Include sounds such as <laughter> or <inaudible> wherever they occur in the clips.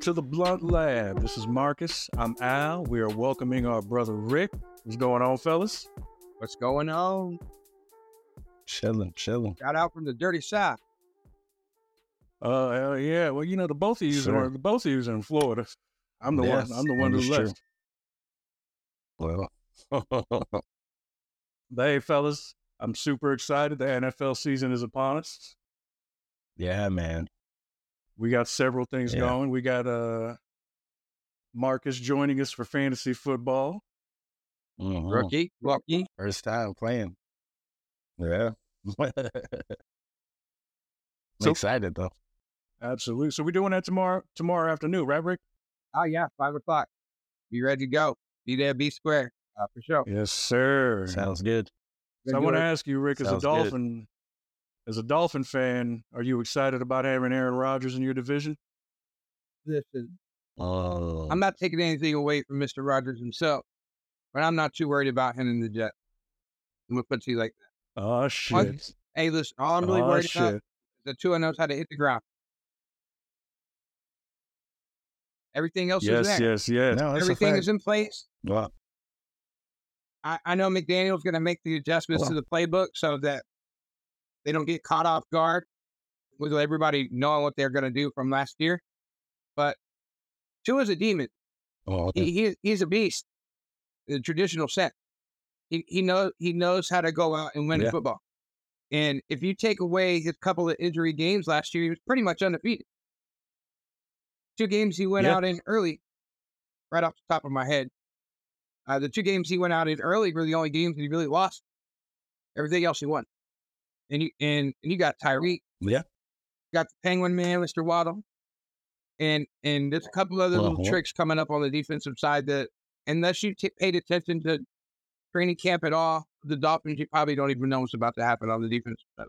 to the Blunt Lab. This is Marcus. I'm Al. We are welcoming our brother Rick. What's going on, fellas? What's going on? Chilling, chilling. Got out from the dirty south. Uh, hell yeah. Well, you know, the both of you Sure. are the both of you are in Florida. I'm the Yes, one. I'm the one who left. Well, <laughs> hey, fellas, I'm super excited. The NFL season is upon us. yeah, man. We got several things Yeah. going. We got uh Marcus joining us for fantasy football. Mhm. Rookie, rookie. First time playing. Yeah. <laughs> I'm So- excited though. Absolutely. So we're doing that tomorrow tomorrow afternoon, right, Rick? Oh yeah, five o'clock. Be ready to go. Be there, be square. Uh, for sure. Yes, sir. Sounds good. So I want to ask you, Rick, as a Sounds good. Dolphin, as a Dolphin fan, are you excited about having Aaron Rodgers in your division? Listen, Oh, I'm not taking anything away from Mr. Rodgers himself, but I'm not too worried about him in the jet. I'm gonna put it to you like that. Oh shit! Hey, listen, all I'm really oh worried shit! about is the Tua knows how to hit the ground. Everything else is Yes, there. yes, yes. no, Everything is in place. Well, I, I know McDaniel's going to make the adjustments to the playbook so that they don't get caught off guard with everybody knowing what they're going to do from last year. But Tua's a demon. oh, okay. He, he he's a beast, the traditional set. He he knows he knows how to go out and win Yeah. football. And if you take away his couple of injury games last year, he was pretty much undefeated. Two games he went Yeah. out in early, right off the top of my head. Uh, the two games he went out in early were the only games he really lost. Everything else he won. And you and, and you got Tyreek, yeah. got the Penguin man, Mr. Waddle, and and there's a couple other little Uh-huh. tricks coming up on the defensive side that unless you t- paid attention to training camp at all, the Dolphins you probably don't even know what's about to happen on the defensive side.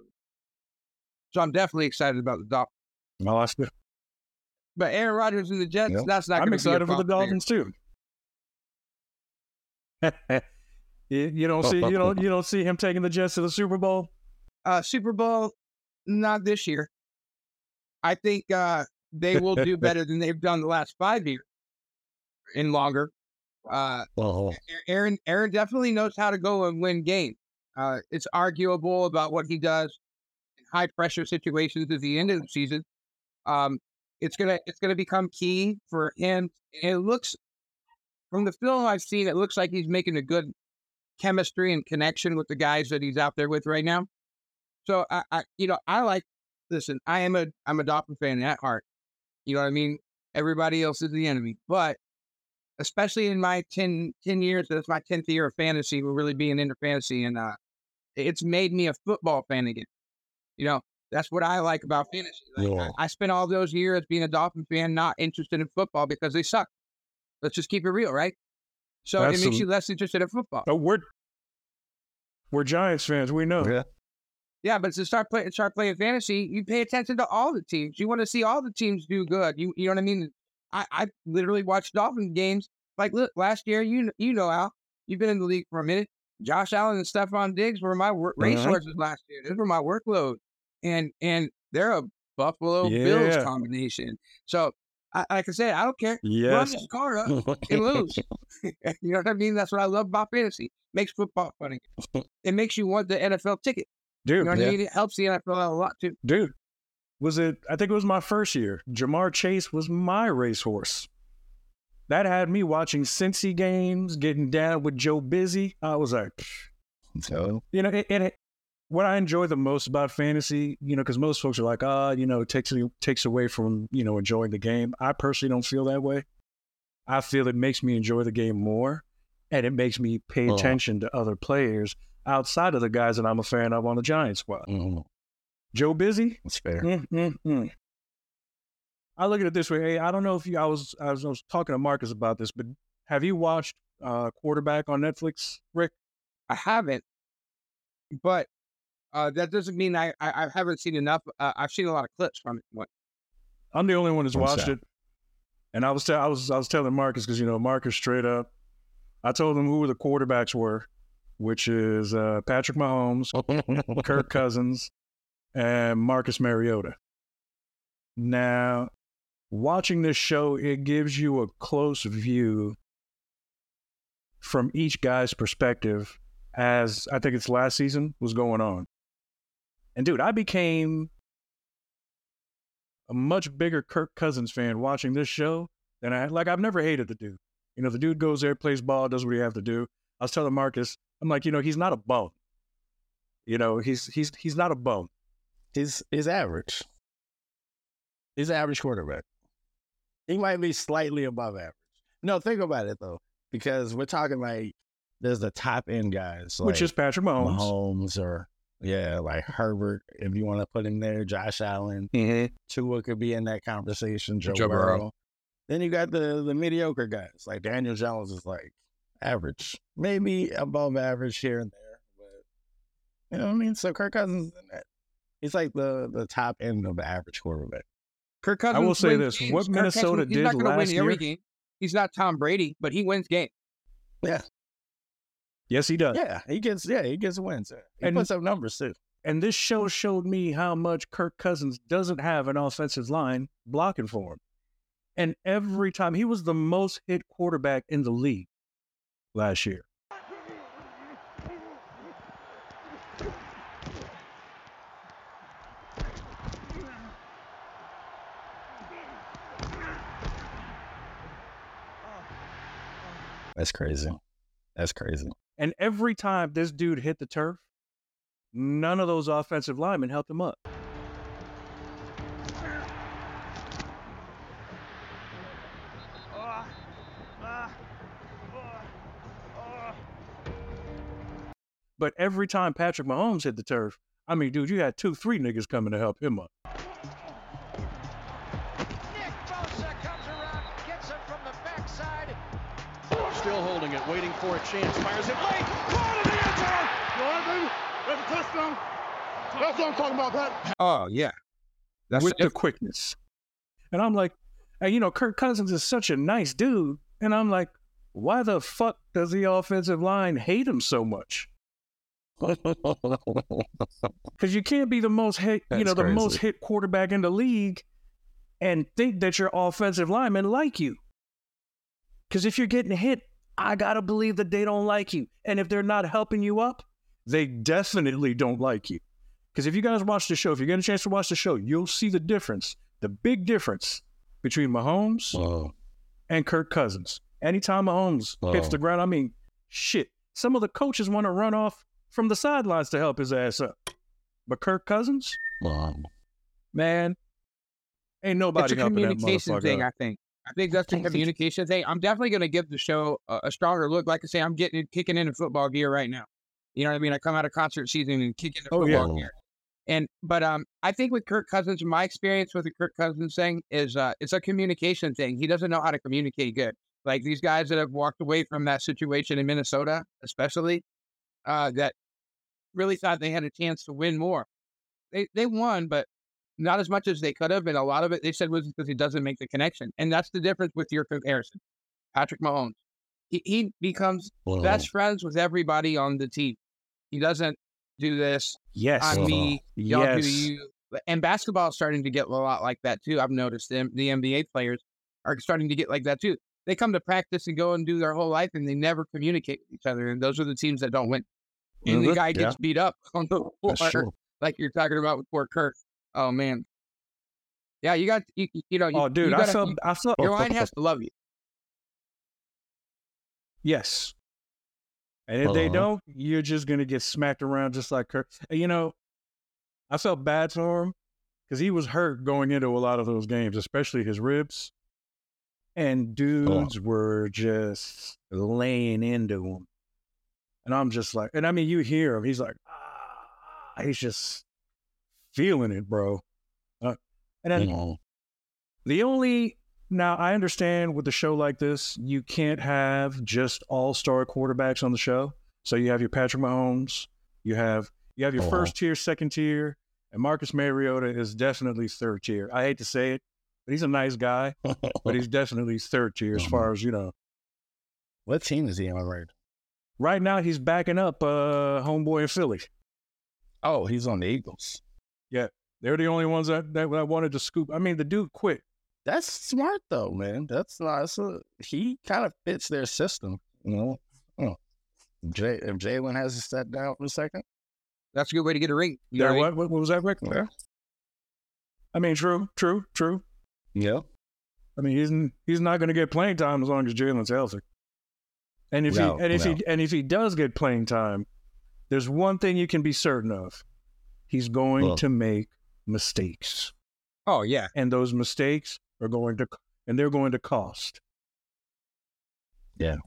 So I'm definitely excited about the Dolphins. No, I still, But Aaron Rodgers and the Jets, Yep. that's not. I'm gonna be a excited for the. Dolphins too. <laughs> you, you don't <laughs> see you don't you don't see him taking the Jets to the Super Bowl. Uh, Super Bowl, not this year. I think uh, they will do <laughs> better than they've done the last five years and longer. Uh, Well, Aaron Aaron definitely knows how to go and win games. Uh, it's arguable about what he does in high pressure situations at the end of the season. Um, it's gonna it's gonna become key for him. And it looks from the film I've seen, it looks like he's making a good chemistry and connection with the guys that he's out there with right now. So I, I you know, I like listen, I am a I'm a Dolphin fan at heart. You know what I mean? Everybody else is the enemy. But especially in my 10, 10 years, that's my 10th year of fantasy, we're really being into fantasy. And uh, it's made me a football fan again. You know, that's what I like about fantasy. Like, Yeah. I, I spent all those years being a Dolphin fan, not interested in football because they suck. Let's just keep it real, right? So it makes Absolute- you less interested in football. We're we're Giants fans. We know. yeah. Yeah, but to start playing, start playing fantasy, you pay attention to all the teams. You want to see all the teams do good. You, you know what I mean? I, I literally watched Dolphin games. Like, look, last year, you, you know, Al, you've been in the league for a minute. Josh Allen and Stefon Diggs were my wor- Uh-huh. last year. Those were my workload, and and they're a Buffalo Yeah. Bills combination. So, I, like I said, I don't care. Run Yes. this car up <laughs> and lose. <laughs> you know what I mean? That's what I love about fantasy. Makes football funny. <laughs> It makes you want the NFL ticket. You Dude, know what Yeah. I mean? It helps the NFL out a lot too. dude. Was it? I think it was my first year. Ja'Marr Chase was my racehorse. That had me watching Cincy games, getting down with Joe Busy. I was like, <laughs> so, you know, it, it what I enjoy the most about fantasy, you know, because most folks are like, ah, you know, it takes takes away from you know enjoying the game. I personally don't feel that way. I feel it makes me enjoy the game more, and it makes me pay Oh. attention to other players outside of the guys that I'm a fan of on the Giants squad. mhm, Joe Busy, that's fair. Mm, mm, mm. I look at it this way. Hey, I don't know if you. I was I was, I was talking to Marcus about this, but have you watched uh, Quarterback on Netflix, Rick? I haven't, but uh, that doesn't mean I, I, I haven't seen enough. Uh, I've seen a lot of clips from it. What? I'm the only one that's watched it. And I was tell I was I was telling Marcus because you know Marcus straight up. I told him who the quarterbacks were, which is uh, Patrick Mahomes, Kirk <laughs> Cousins, and Marcus Mariota. Now, watching this show, it gives you a close view from each guy's perspective as I think it's last season was going on. And dude, I became a much bigger Kirk Cousins fan watching this show than I like. I've never hated the dude. You know, the dude goes there, plays ball, does what he have to do. I was telling Marcus, I'm like, you know, he's not a bone. You know, he's he's he's not a bone. He's he's average. He's an average quarterback. He might be slightly above average. No, think about it though, because we're talking like there's the top end guys, like which is Patrick Mahomes. Mahomes or yeah, like Herbert, if you want to put him there, Josh Allen, Mm-hmm. Tua could be in that conversation, Joe, Joe Burrow. Burrow. Then you got the the mediocre guys, like Daniel Jones is like average, maybe above average here and there, but you know what I mean. So Kirk Cousins, is he's like the the top end of the average quarterback. Kirk Cousins. I will say this, games. what Kirk Minnesota Cousins, did not last win every year- game. He's not Tom Brady, but he wins games. Yeah. Yes, he does. Yeah, he gets yeah he gets wins. He And- puts up numbers too. And this show showed me how much Kirk Cousins doesn't have an offensive line blocking for him. And every time he was the most hit quarterback in the league last year. That's crazy. That's crazy. And every time this dude hit the turf, none of those offensive linemen helped him up. But every time Patrick Mahomes hit the turf, I mean, dude, you had two, three niggas coming to help him up. Nick Bosa comes around, gets him from the backside. Still holding it, waiting for a chance. Fires it late. Caught in the end zone. All right, baby. That's a touchdown. That's what I'm talking about, Pat. Oh yeah, that's with the the quickness. And I'm like, and, you know, Kirk Cousins is such a nice dude. And I'm like, why the fuck does the offensive line hate him so much? <laughs> Because you can't be the most hit, you know, the crazy. most hit quarterback in the league and think that your offensive linemen like you. Because if you're getting hit, I gotta believe that they don't like you. And if they're not helping you up, they definitely don't like you. Because if you guys watch the show, if you get a chance to watch the show, you'll see the difference, the big difference between Mahomes Whoa. and Kirk Cousins. Anytime Mahomes hits the ground, I mean, shit. Some of the coaches want to run off from the sidelines to help his ass up. But Kirk Cousins, Wow. man, ain't nobody it's a helping communication motherfucker thing. up. I think. I think that's the communication thing. I'm definitely going to give the show a, a stronger look. Like I say, I'm getting kicking into football gear right now. You know what I mean? I come out of concert season and kick into Oh, football yeah. gear. And but um, I think with Kirk Cousins, my experience with the Kirk Cousins thing is uh, it's a communication thing. He doesn't know how to communicate good. Like these guys that have walked away from that situation in Minnesota, especially, uh, that really thought they had a chance to win more. They they won, but not as much as they could have. And a lot of it they said was because he doesn't make the connection. And that's the difference with your comparison. Patrick Mahomes. He he becomes Whoa. best friends with everybody on the team. He doesn't do this Yes. on me, y'all Yes. do you. And basketball is starting to get a lot like that too. I've noticed them. The NBA players are starting to get like that too. They come to practice and go and do their whole life, and they never communicate with each other. And those are the teams that don't win. And the Mhm. guy gets beat up <laughs> on the That's floor, like you're talking about with poor Kirk. Oh man, yeah, you got you, you know. You, Oh, dude, I gotta- felt, you- I felt, your line has to love you. yes. And if they Uh-huh. don't, you're just gonna get smacked around just like Kirk. You know, I felt bad for him because he was hurt going into a lot of those games, especially his ribs. And dudes were just laying into him. And I'm just like, and I mean, you hear him, he's like, ah, he's just feeling it, bro. Uh, and then Mhm. the only now I understand with a show like this, you can't have just all star quarterbacks on the show. So you have your Patrick Mahomes, you have you have your Uh-huh. first tier, second tier, and Marcus Mariota is definitely third tier. I hate to say it, but he's a nice guy, but <laughs> he's definitely third tier as Uh-huh. far as you know. what team is he on right? Right now, he's backing up uh, homeboy in Philly. Oh, he's on the Eagles. Yeah, they're the only ones that, that I wanted to scoop. I mean, the dude quit That's smart though, man. That's not. That's a, he kind of fits their system. You know, oh. Jay, if Jalen has to step down for a second, That's a good way to get a ring. You know Yeah, what what, what, what was that, Rick? yeah, I mean, true, true, true. yeah. I mean, he's he's not going to get playing time as long as Jalen's healthy. And if No, he and if no. he and if he does get playing time, there's one thing you can be certain of: he's going Well. to make mistakes, Oh yeah. and those mistakes are going to and they're going to cost. Yeah.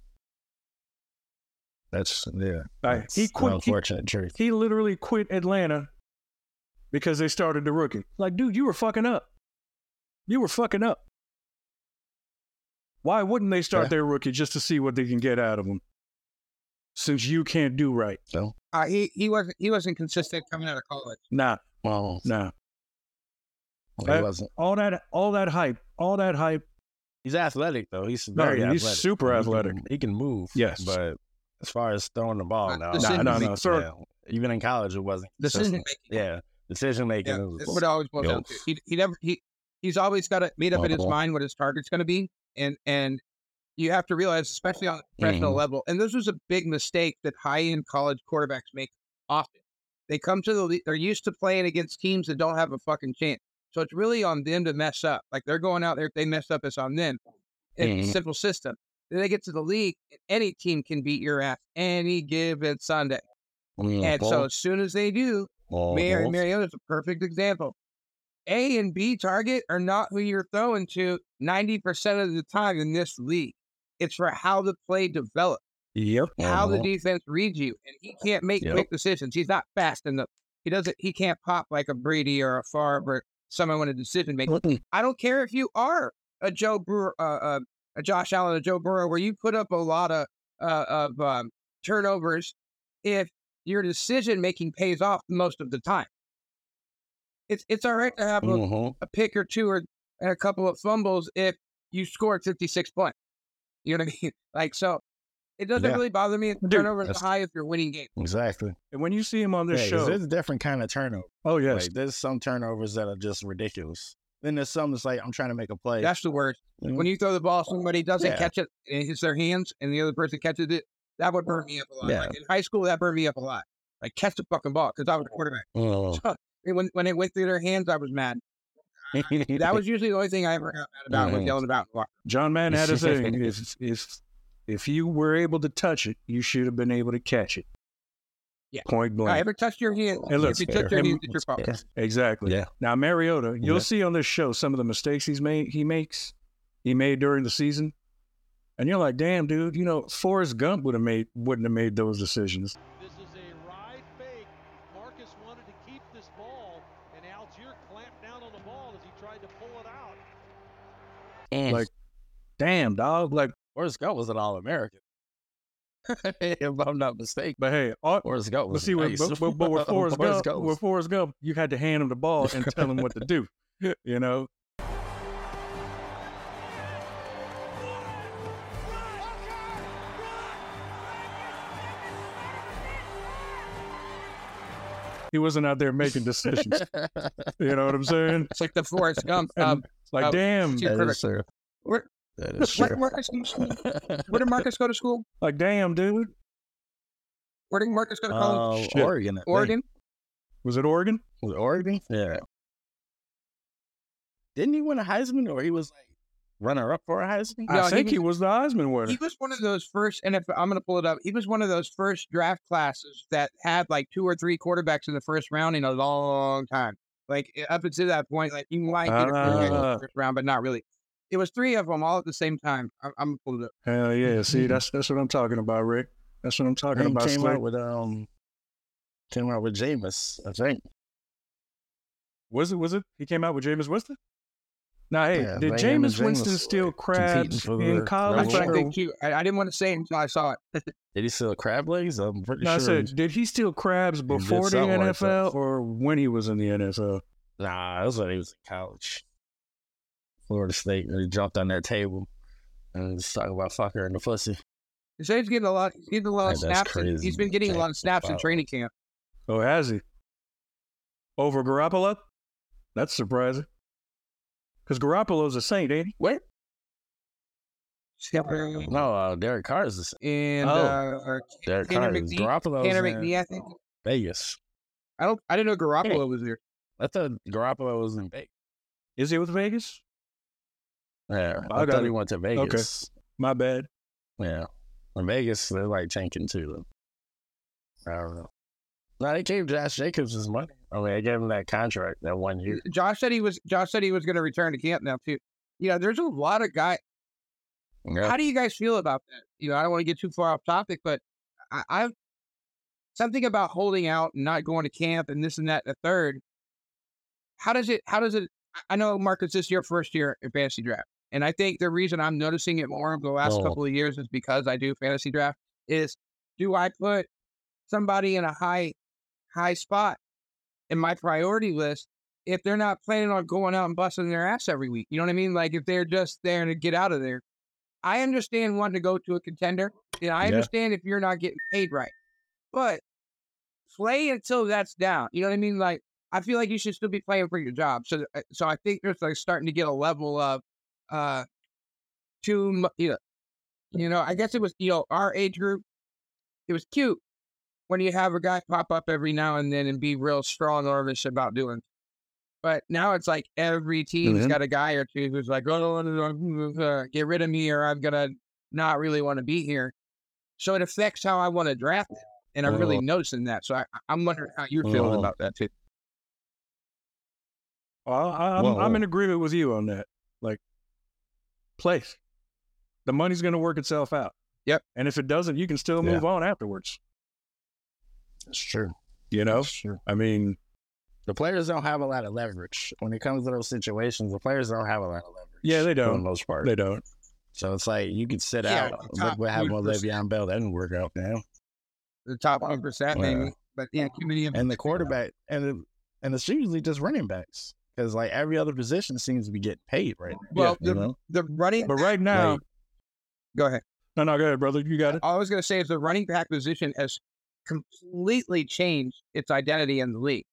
That's yeah. That's he an quit. He, unfortunate truth. he literally quit Atlanta because they started the rookie. Like, dude, you were fucking up. You were fucking up. Why wouldn't they start Yeah. their rookie just to see what they can get out of him? Since you can't do right. So, Uh, he he wasn't he wasn't consistent coming out of college. Nah, well, nah. he That- wasn't. All that all that hype, all that hype. He's athletic though. He's No, very he's athletic. super He can- athletic. He can move. Yes. but as far as throwing the ball, Uh, no, decision no, no, sir. Yeah. Even in college, it wasn't. Decision making. Yeah, decision making. Yeah, was- that's what it always boils down to. He he never he he's always got it made up in his mind what his target's going to be, and and you have to realize, especially on the professional Mhm. level, and this was a big mistake that high end college quarterbacks make often. They come to the they're used to playing against teams that don't have a fucking chance. So it's really on them to mess up. Like they're going out there, if they mess up, it's on them. It's a Mhm. simple system. Then they get to the league, and any team can beat your ass any given Sunday. And so as soon as they do, Mary. Mariota's a perfect example. A and B target are not who you're throwing to 90% of the time in this league. It's for how the play develops, Yep. how the Uh-huh. defense reads you. And he can't make Yep. quick decisions. He's not fast enough. He doesn't he can't pop like a Brady or a Favre or someone with a decision making. I don't care if you are a Joe Brewer, uh, uh, a Josh Allen, a Joe Burrow, where you put up a lot of uh, of um, turnovers. If your decision making pays off most of the time, it's it's all right to have a, Mhm. a pick or two or and a couple of fumbles if you scored fifty six points. You know what I mean? <laughs> Like so, it doesn't Yeah. really bother me if the Dude, turnovers are high if you're winning games. Exactly. And when you see him on this Yeah, 'cause show, there's a different kind of turnover. oh yes, Like, there's some turnovers that are just ridiculous. Then there's some that's like I'm trying to make a play. That's the worst. you know? When you throw the ball, somebody doesn't Yeah. catch it, and it hits their hands, and the other person catches it. That would burn me up a lot. Yeah. Like in high school, that burned me up a lot. Like catch the fucking ball because I was a quarterback. <laughs> Oh. And when when it went through their hands, I was mad. <laughs> That was usually the only thing I ever got mad about was Mhm. yelling about. John Madden had a saying: <laughs> if if if you were able to touch it, you should have been able to catch it. Yeah. Point blank. I ever touched your hand? Hey, look, if you touch your hand, it's your fault. Yeah. Exactly. Yeah. Now Mariota, you'll Yeah. see on this show some of the mistakes he's made. He makes, he made during the season, and you're like, damn, dude. You know, Forrest Gump would have made wouldn't have made those decisions. This is a ride fake. Marcus wanted to keep this ball, and Algier clamped down on the ball as he tried to pull it Like, damn, dog. Like, Forrest Gump was an All American. <laughs> if I'm not mistaken. but hey, all, Forrest Gump was see, nice. but, but, but with <laughs> Forrest, Gump, Gump with Forrest Gump, you had to hand him the ball and tell him what to do. <laughs> You know, he wasn't out there making decisions. you know what I'm saying? It's like the Forrest Gump. Um, like, uh, damn, see- That is true. where, That <laughs> is where true. did Marcus go to school? Where did Marcus go to school? like, damn, dude. Where did Marcus go to college? Uh, Shit. Oregon. I. Oregon. Was it Oregon? Was it Oregon? Yeah. Didn't he win a Heisman or he was like runner up for a Heisman? No, I think he was- was the Heisman winner. He was one of those first and if I'm going to pull it up. He was one of those first draft classes that had like two or three quarterbacks in the first round in a long time. Like eh, up until that point, like you might get a quarterback in Ah. the first round, but not really. It was three of them all at the same time. I'm, I'm gonna pull it up. Hell yeah! See, <laughs> that's that's what I'm talking about, Rick. That's what I'm talking about. came out with um came out with Jameis, I think. Was it? Was it? He came out with Jameis Winston. Now, hey, Yeah, did they- Jameis Winston steal crabs in the I college? number tried one. to or- think too. I, I didn't want to say it until I saw it. <laughs> Did he steal crab legs? I'm pretty No, I sure. said, did he steal crabs before the something like. NFL or when he was in the NFL? Nah, that was when he was in college. Florida State. And he jumped on that table and was talking about fucker and the pussy. He said he's getting a lot. He's getting a lot of Hey, that's snaps. and crazy, he's been getting a lot of snaps in training camp. Oh, has he? Over Garoppolo? That's surprising. Because Garoppolo's a saint, ain't he? What? No, uh, Derek Carr is the same. And Oh. uh, or Derek Tanner Carr is McNee- Garoppolo's Tanner in McNee, I think. Vegas. I don't. I didn't know Garoppolo was there. I thought Garoppolo was in Vegas. Is he with Vegas? Yeah, I I, thought it. he went to Vegas. My bad. Yeah, in Vegas they're like tanking too. Though. I don't know. No, they gave Josh Jacobs his money. I mean, I gave him that contract that one year. Josh said he was. Josh said he was going to return to camp now too. You know, there's a lot of guys. Yeah. How do you guys feel about that? You know, I don't want to get too far off topic, but I, I've something about holding out and not going to camp and this and that and the third. How does it? How does it? I know Marcus, this is your first year in fantasy draft, and I think the reason I'm noticing it more over the last Oh. couple of years is because I do fantasy draft. Is do I put somebody in a high high spot in my priority list if they're not planning on going out and busting their ass every week? You know what I mean? Like if they're just there to get out of there. I understand wanting to go to a contender, and I Yeah. understand if you're not getting paid right, but play until that's down. You know what I mean? Like I feel like you should still be playing for your job. So, uh, so I think there's like starting to get a level of, uh, too you know, you know. I guess it was you know our age group. It was cute when you have a guy pop up every now and then and be real strong armish about doing. But now it's like every team's Mhm. got a guy or two who's like, oh, uh, get rid of me or I'm gonna not really want to be here. So it affects how I want to draft it, and I'm really Oh. noticing that. So I, I'm wondering how you're feeling Oh. about that too. Well, I, I'm, Whoa. I'm in agreement with you on that. Like, place. The money's going to work itself out. Yep. And if it doesn't, you can still Yeah. move on afterwards. That's true. You know, That's true. I mean, The players don't have a lot of leverage when it comes to those situations. The players don't have a lot of leverage. Yeah, they don't. the most part. they don't. So it's like you could sit Yeah, out. the top Look what happened with 1%. Le'Veon Bell. That didn't work out now. The top one percent, Yeah. maybe. But yeah, committee of And the quarterback and the, and it's usually just running backs because like every other position seems to be getting paid right now. Well, you the, know? the running. But right now, Like- go ahead. no, no, go ahead, brother. You got it. All I was going to say is the running back position has completely changed its identity in the league,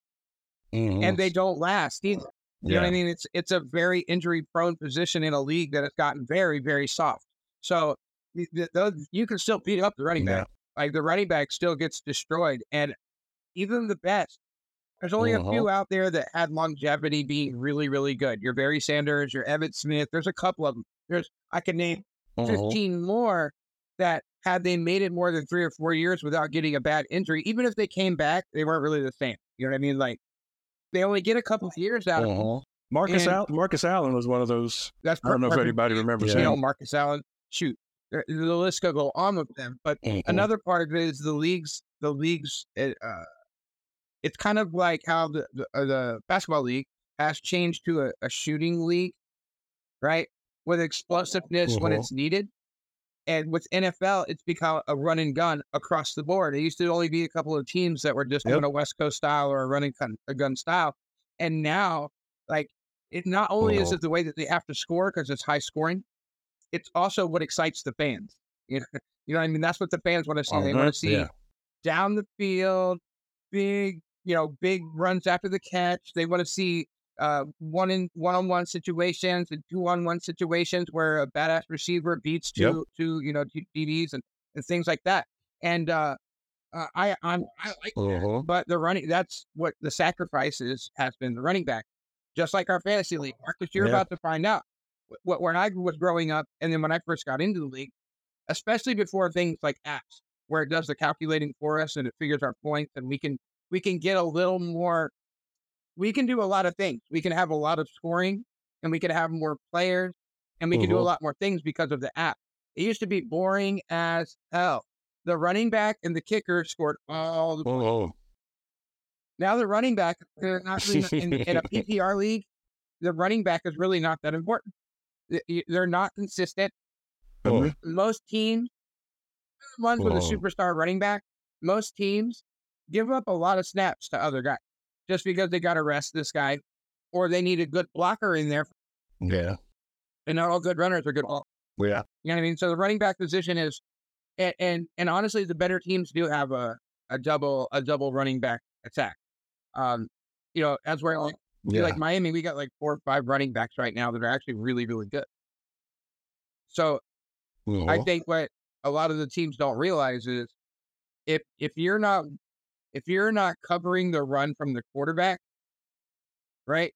and they don't last either. You know what I mean? It's it's a very injury prone position in a league that has gotten very very soft. So the- the- those you can still beat up the running back. Like the running back still gets destroyed, and even the best. There's only a few out there that had longevity being really really good. Your Barry Sanders, your Emmitt Smith. There's a couple of them. There's I can name Mhm. 15 more that had they made it more than three or four years without getting a bad injury, even if they came back, they weren't really the same. You know what I mean? Like they only get a couple of years out of them. Mhm. Marcus, and- Al- Marcus Allen was one of those. That's I don't know if anybody remembers Yeah. You know, Marcus Allen, shoot, the list could go on with them. But Mhm. another part of it is the leagues, the leagues, it, uh, it's kind of like how the, the, uh, the basketball league has changed to a, a shooting league, right? With explosiveness when Mhm. it's needed. And with NFL, it's become a run and gun across the board. It used to only be a couple of teams that were just Yep. doing a West Coast style or a running gun, a gun style. And now, like, it not only is Mhm. it the way that they have to score because it's high scoring, it's also what excites the fans. You know, <laughs> you know what I mean? That's what the fans want to see. They want Uh-huh, to see yeah. down the field, big, you know, big runs after the catch. They want to see uh, one in one on one situations and two on one situations where a badass receiver beats two Yep. two you know two DBs and, and things like that. And uh, uh, I I'm I like that. Mhm. But the running that's what the sacrifices has been the running back, just like our fantasy league. Marcus, you're Yeah. about to find out what when I was growing up, and then when I first got into the league, especially before things like apps, where it does the calculating for us and it figures our points, and we can we can get a little more. We can do a lot of things. We can have a lot of scoring, and we can have more players, and we can do a Mhm. lot more things because of the app. It used to be boring as hell. The running back and the kicker scored all the points. Mhm. Now the running back, they're not really in, in a <laughs> PPR league. The running back is really not that important. They're not consistent. Most teams, ones with a superstar running back, most teams give up a lot of snaps to other guys just because they got to rest this guy, or they need a good blocker in there. Yeah. And not all good runners are good. ball- Yeah. You know what I mean? So the running back position is, and and, and honestly, the better teams do have a, a double a double running back attack. Um, you know, as we're See, Like Miami, we got like four or five running backs right now that are actually really, really good. So I Mhm. think what a lot of the teams don't realize is if if you're not if you're not covering the run from the quarterback, right?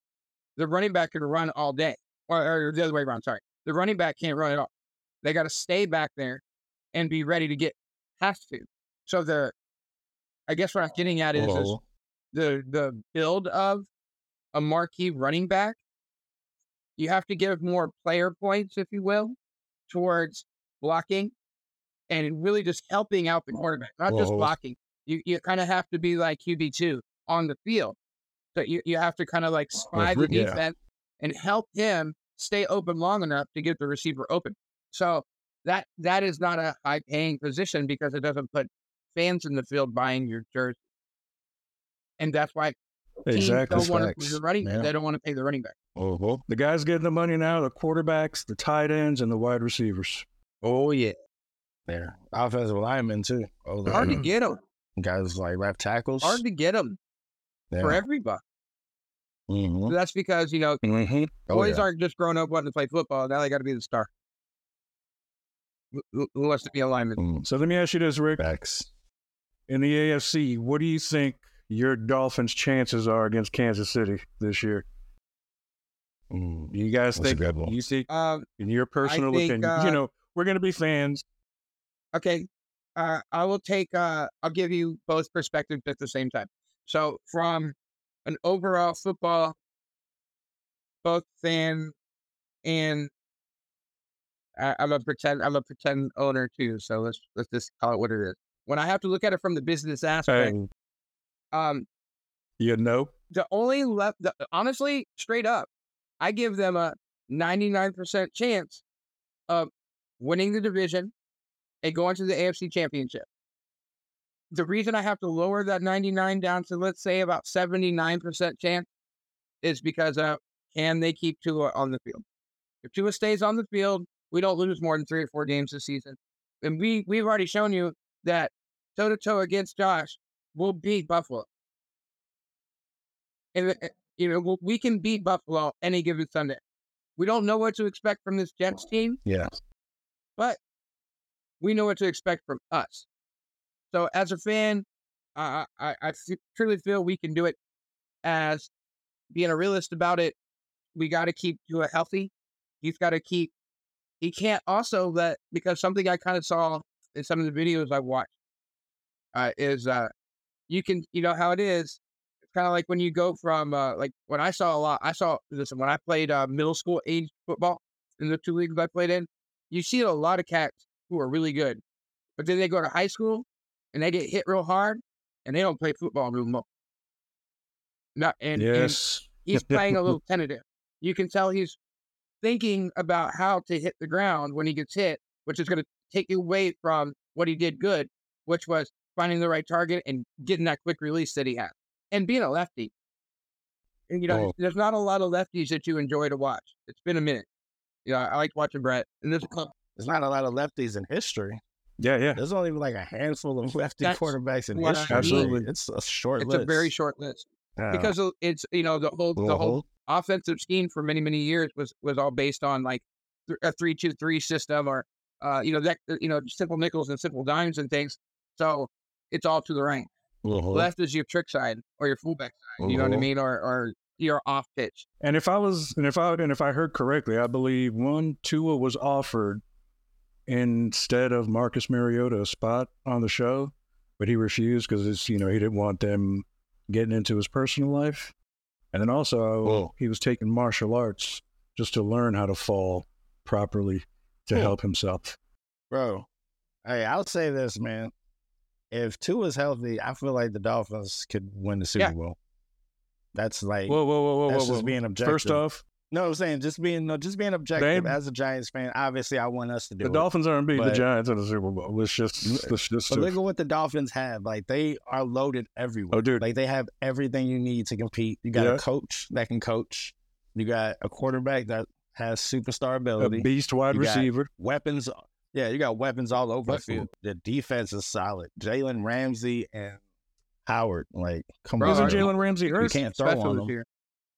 The running back can run all day, or, or the other way around. Sorry, the running back can't run at all. They got to stay back there and be ready to get past to. So the, I guess what I'm getting at is, is the the build of a marquee running back. You have to give more player points, if you will, towards blocking and really just helping out the quarterback, not just blocking. You you kind of have to be like QB two on the field. So you, you have to kind of like spy the yeah. defense and help him stay open long enough to get the receiver open. So that that is not a high paying position because it doesn't put fans in the field buying your jersey. And that's why teams Exactly. don't want to facts. the running Yeah. they don't want to pay the running back. Uh-huh. The guys getting the money now, the quarterbacks, the tight ends, and the wide receivers. Oh yeah. There. Offensive linemen too. Oh, Hard to get them. Guys like left tackles. Hard to get them yeah. for everybody. Mhm. That's because you know Mm-hmm. Oh, boys yeah. aren't just growing up wanting to play football. Now they got to be the star. Who- Who, who wants to be a lineman? Mm, So let me ask you this, Rick. Facts. In the AFC, what do you think your Dolphins' chances are against Kansas City this year? Mm. You guys That's think? good one. You think, Um, in your personal think, opinion, uh, you know, we're going to be fans. okay. Uh, I will take. Uh, I'll give you both perspectives at the same time. So from an overall football, both fan and I, I'm a pretend. I'm a pretend owner too. So let's let's just call it what it is. When I have to look at it from the business aspect, um, you know, the only left, the, honestly, straight up, I give them a 99% chance of winning the division and going to the AFC championship. The reason I have to lower that 99 down to, let's say, about 79% chance is because of can they keep Tua on the field? If Tua stays on the field, we don't lose more than three or four games this season. And we, we've already shown you that toe to toe against Josh, we'll beat Buffalo. And, uh, you know, we can beat Buffalo any given Sunday. We don't know what to expect from this Jets team, Yeah. but we know what to expect from us. So as a fan, uh, I, I truly feel we can do it. As being a realist about it, we got to keep Tua healthy. He's got to keep. He can't also let because something I kind of saw in some of the videos I watched uh, is uh, you can you know how it is. It's kind of like when you go from uh, like when I saw a lot. I saw listen when I played uh, middle school age football in the two leagues I played in. You see a lot of cats who are really good, but then they go to high school and they get hit real hard and they don't play football no more. Not and, and yes. he's playing a little <laughs> tentative. You can tell he's thinking about how to hit the ground when he gets hit, which is going to take you away from what he did good, which was finding the right target and getting that quick release that he had, and being a lefty. And you know, Oh. there's not a lot of lefties that you enjoy to watch. It's been a minute. You know, I like watching Brett, and there's a couple. There's not a lot of lefties in history. Yeah, yeah. There's only like a handful of <laughs> lefty That's quarterbacks in what I history. Absolutely. Like, It's a short It's list. a very short list Yeah. because it's you know the whole the whole Uh-huh. offensive scheme for many many years was was all based on like th- a three two three system or uh you know that you know simple nickels and simple dimes and things. So it's all to the right. Uh-huh. Left is your trick side or your fullback side. You know what I Uh-huh. mean? Or or your off pitch. And if I was, and if I, and if I heard correctly, I believe one Tua was offered instead of Marcus Mariota a spot on the show, but he refused because it's you know he didn't want them getting into his personal life, and then also Whoa. he was taking martial arts just to learn how to fall properly to Cool. help himself. Bro, hey, I'll say this, man. If Tua is healthy, I feel like the Dolphins could win the Super Yeah. Bowl. That's like Whoa, whoa, whoa, whoa, that's whoa! just whoa. being objective. First off, no, I'm saying just being no, just being objective. They- As a Giants fan, obviously, I want us to do the it. Dolphins aren't beating the Giants in the Super Bowl. Let's just, let's just. But look at what the Dolphins have. Like they are loaded everywhere. Oh, dude. Like they have everything you need to compete. You got Yeah. a coach that can coach. You got a quarterback that has superstar ability. a beast wide You receiver. weapons. Yeah, you got weapons all over the Buffalo. field. The defense is solid. Jalen Ramsey and Howard. Like, come Bro, on. Isn't are- Jalen Ramsey You can't throw on this them. year.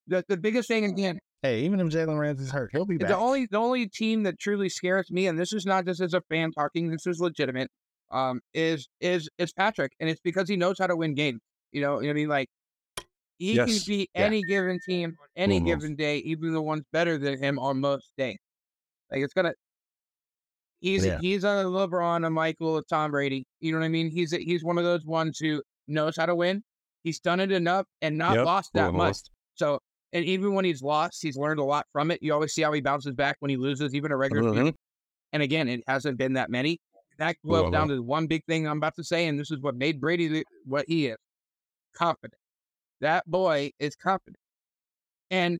the, the biggest thing again, Hey, even if Jalen Ramsey's hurt, he'll be back. the only the only team that truly scares me, and this is not just as a fan talking, this is legitimate, um, is is is Patrick, and it's because he knows how to win games. You know, I mean, like he Yes. can beat Yeah. any given team on any Mhm. given day, even the ones better than him on most days. Like it's gonna. He's Yeah. he's a LeBron, a Michael, a Tom Brady. You know what I mean? He's a, he's one of those ones who knows how to win. He's done it enough and not Yep. lost that much. So, and even when he's lost, he's learned a lot from it. You always see how he bounces back when he loses, even a regular mm-hmm. season. And again, it hasn't been that many. That boils down to one big thing I'm about to say, and this is what made Brady what he is confident. That boy is confident. And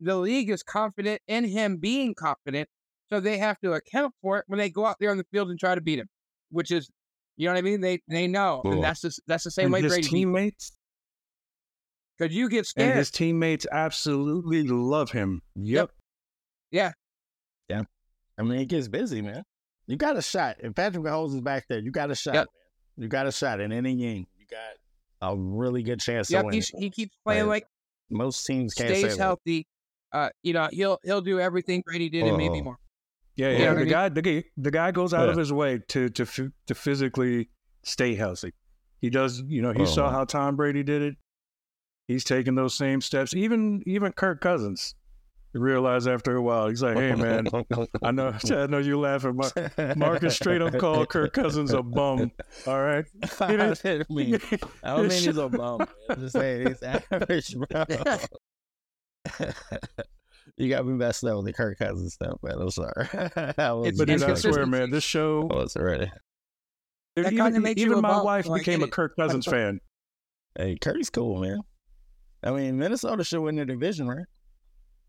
the league is confident in him being confident. So they have to account for it when they go out there on the field and try to beat him, which is, you know what I mean? They they know. And that's the, that's the same way his Brady teammates Because you get and scared. his teammates absolutely love him. Yep. Yep. Yeah. Yeah. I mean, it gets busy, man. You got a shot. If Patrick Mahomes is back there, you got a shot. Yep. Man. You got a shot in any game. You got a really good chance to Yep, win. he keeps playing Right. like Most teams can't stays healthy. Uh, you know, he'll he'll do everything Brady did and maybe Oh. more. Yeah, yeah. the I mean? guy, the guy, the guy goes out of his way to to to physically stay healthy. He does. You know, he saw Uh-huh. how Tom Brady did it. He's taking those same steps. Even even Kirk Cousins realized after a while. He's like, "Hey, man, I know, <laughs> I know you laughing. Mar- Marcus straight up called <laughs> Kirk Cousins a bum. All right, <laughs> I don't mean, I don't mean he's a bum. I'm just saying he's average, bro. you got me messed up with the Kirk Cousins stuff, man. I'm sorry. I was but dude, I swear, man, this show. I was ready. Even kinda makes you even my bum, wife so I became a it. Kirk Cousins fan. Hey, Kirk's cool, man. I mean, Minnesota should win their division, right?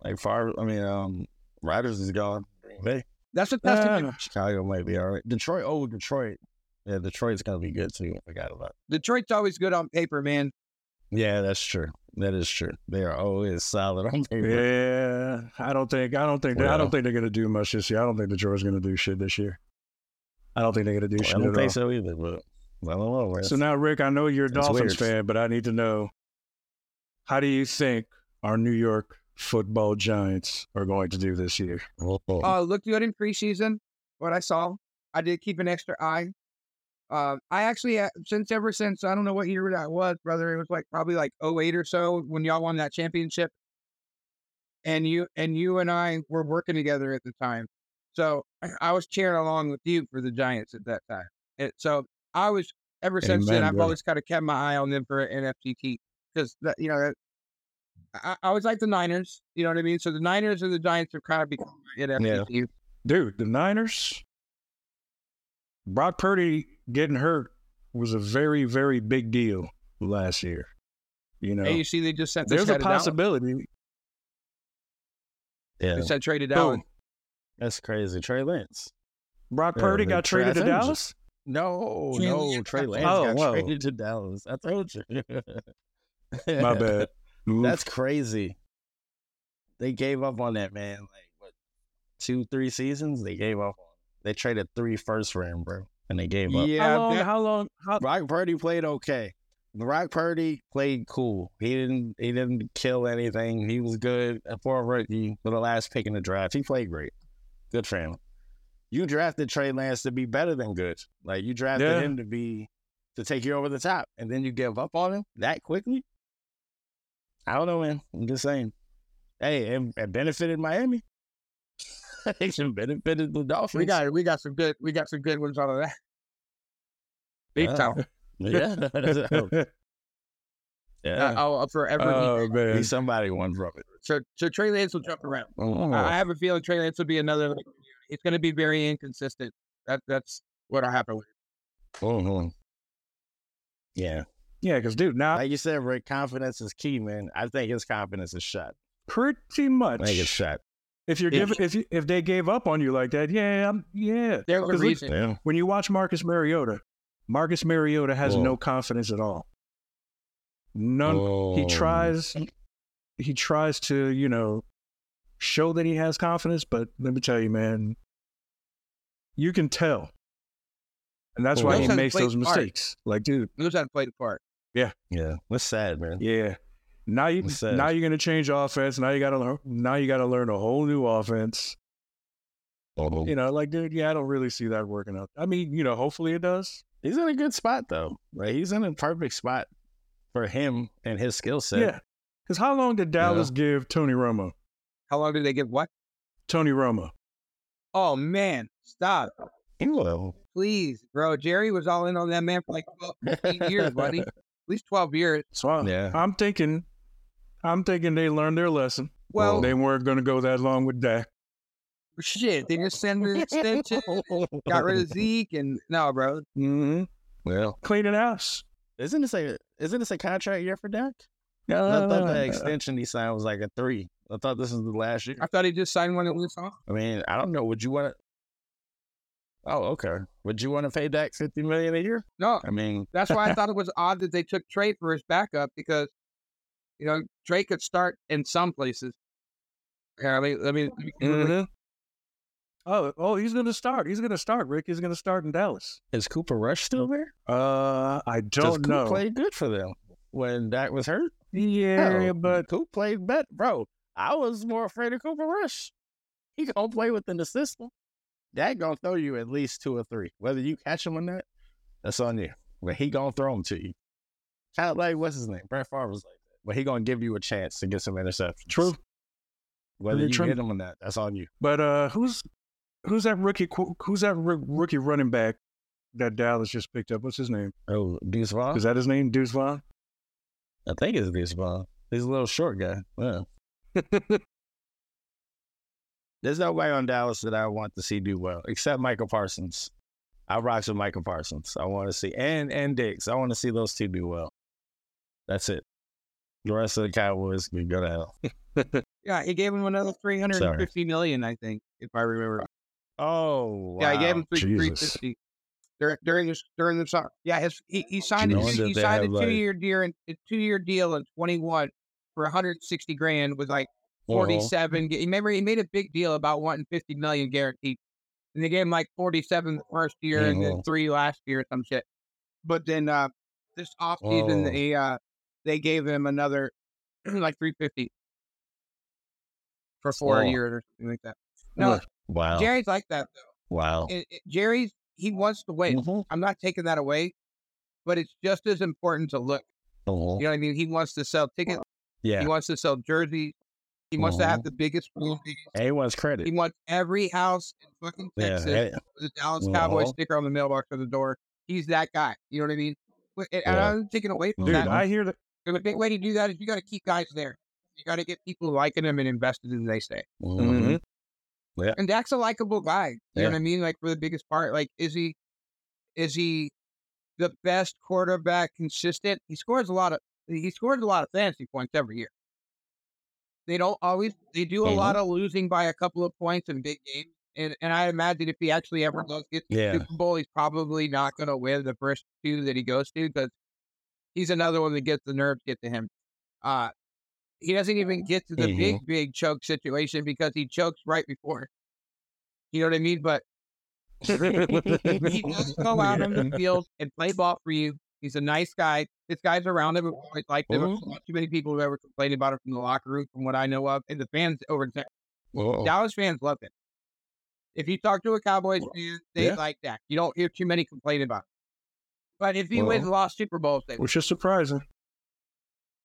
Like far, I mean, um, Rodgers is gone. Green Bay, That's a testament. Uh, Chicago might be all right. Detroit, oh, Detroit. Yeah, Detroit's gonna be good too. I forgot about. Detroit's always good on paper, man. Yeah, that's true. That is true. They are always solid on paper. yeah, I don't think I don't think I don't think they're gonna do much this year. I don't think Detroit's gonna do shit this year. I don't think they're gonna do Well, shit I don't think all. so either, but I don't know. So now, Rick, I know you're a Dolphins weird. fan, but I need to know how do you think our New York Football Giants are going to do this year? Uh, looked good in preseason. What I saw, I did keep an extra eye. Uh, I actually, uh, since ever since I don't know what year that was, brother. It was like probably like 08 or so when y'all won that championship. And you and you and I were working together at the time, so <clears throat> I was cheering along with you for the Giants at that time. And so I was ever since then. Amen, I've brother. always kind of kept my eye on them for an NFTT because you know I, I always like the Niners. You know what I mean? So the Niners and the Giants have kind of become my NFTT. Dude, the Niners, Brock Purdy getting hurt was a very, very big deal last year. You know, Hey, you see, they just sent there's a to Dallas. possibility. yeah, They said traded Who? Dallas. that's crazy. Trey Lance. Brock Yeah, Purdy got traded to I told you. Dallas. No, no, Trey got- Lance Oh, got whoa. traded to Dallas. I told you. <laughs> <laughs> My bad. <laughs> Oof. That's crazy. They gave up on that man. Like what, two, three seasons? They gave up. They traded three first for him, bro, and they gave up. Yeah, how long? that- How long? How, Brock Purdy played okay. Brock Purdy played cool. He didn't. He didn't kill anything. He was good for a rookie for the last pick in the draft. He played great. Good for him. You drafted Trey Lance to be better than good. Like you drafted Yeah. him to be to take you over the top, and then you give up on him that quickly. I don't know, man. I'm just saying. Hey, it, it benefited Miami. <laughs> it benefited the Dolphins. We got we got some good we got some good ones out of that. Big Yeah. time. <laughs> yeah, <laughs> yeah. Uh, I'll, I'll forever. oh that. man, Be somebody won from it. so so Trey Lance will jump around. Oh. I I have a feeling Trey Lance will be another. It's going to be very inconsistent. That that's what'll happen with. it. Mhm. Yeah. Yeah, because dude, now Like you said, Rick, confidence is key, man. I think his confidence is shot. pretty I much. think it's shot. If you're Yeah. giving, if you, if they gave up on you like that, yeah, I'm, yeah. There's a 'Cause look- reason. Yeah. when you watch Marcus Mariota, Marcus Mariota has Whoa. no confidence at all. None. He Oh. tries. He tries to, you know, show that he has confidence, but let me tell you, man, you can tell, and that's why he makes played those part. mistakes. Like, dude, Knows how to play the part. Yeah. Yeah. That's sad, man. yeah. Now you What's that? now you're gonna change offense. Now you gotta learn. Now you gotta learn a whole new offense. You know, like dude, yeah, I don't really see that working out. I mean, you know, hopefully it does. He's in a good spot though. Like he's in a perfect spot for him and his skill set. Yeah. Because how long did Dallas give Tony Romo? How long did they give what? Tony Romo. Oh man, stop. Well, Please, bro. Jerry was all in on that man for like 12, 15 years, buddy. <laughs> At least 12 years. So I, Yeah. I'm thinking, I'm thinking they learned their lesson. Well, they weren't going to go that long with Dak. shit. They just send an extension, <laughs> got rid of Zeke, and no, bro. Mm-hmm. well, Cleaning house. isn't this a isn't this a contract year for Dak? I Uh, thought the extension he signed was like a three. I thought this was the last year. I thought he just signed one that was off. I mean, I don't know. Would you want to? Oh, okay. Would you want to pay Dak fifty million a year? No, I mean, <laughs> that's why I thought it was odd that they took Trey for his backup because, you know, Trey could start in some places. Yeah, let me let me. Mhm. Oh, oh, he's going to start. He's going to start. Rick He's going to start in Dallas. is Cooper Rush still there? Uh, I 'Cause don't Coop know. played good for them when Dak was hurt. yeah, Hell, but Coop played better, bro. I was more afraid of Cooper Rush. He gonna play within the system. Dak gonna throw you at least two or three. Whether you catch him or not, that's on you. But he gonna throw them to you. Kind of like what's his name? Brett Favre was like that. But he gonna give you a chance to get some interceptions. true. Whether you true. get them or not, that's on you. But uh, who's who's that rookie? Who's that roo- rookie running back that Dallas just picked up? What's his name? Oh, Deuce Vaughn? Is that his name? Deuce Vaughn. I think it's Deuce Vaughn. He's a little short guy. Yeah. <laughs> There's nobody on Dallas that I want to see do well, except Micah Parsons. I rocks with Micah Parsons. I want to see and and Diggs. I want to see those two do well. That's it. The rest of the Cowboys can go to hell. <laughs> Yeah, he gave him another three hundred and fifty million, I think, if I remember. Oh, Yeah, he gave him three three fifty during during this during the summer. Yeah, his he, he signed No a, wonder he signed a have, like- two year deal a two year deal in twenty one for one hundred sixty grand with like forty Uh-huh. Remember, he made a big deal about wanting fifty million guaranteed, and they gave him like forty seven the first year and then Uh-huh. three last year or some shit. But then uh this off season, Oh. they uh they gave him another <clears throat> like three fifty for four years or something like that. No, Wow. Jerry's like that though Wow. it, it- Jerry's he wants to win. Mhm. I'm not taking that away, but it's just as important to look. Uh-huh. You know what I mean? He wants to sell tickets. Yeah. He wants to sell jerseys. He wants to have Mhm. the biggest movies. He wants credit. He wants every house in fucking Yeah. Texas hey, with a Dallas Cowboys Uh-huh. sticker on the mailbox or the door. He's that guy. You know what I mean? And Yeah. I'm taking away from Dude, that. I hear that. the big way to do that is you got to keep guys there. You got to get people liking him and invested in, they say. mhm. And Dak's a likable guy. You know what I mean? Like for the biggest part, like is he is he the best quarterback consistent? He scores a lot of he scores a lot of fantasy points every year. They don't always they do a lot of losing by a couple of points in big games. And and I imagine if he actually ever does get to the Yeah. Super Bowl, he's probably not gonna win the first two that he goes to because he's another one that gets the nerves get to him. Uh he doesn't even get to the Mhm. big, big choke situation because he chokes right before. You know what I mean? But <laughs> <laughs> he does go out on the field and play ball for you. He's a nice guy. His guys around him have always liked him. Mhm. Not too many people have ever complained about him from the locker room, from what I know of. And the fans over in Texas. Dallas fans love him. If you talk to a Cowboys fan, they yeah. like that. You don't hear too many complain about him. But if he wins Well. lost Super Bowls, they Which is surprising.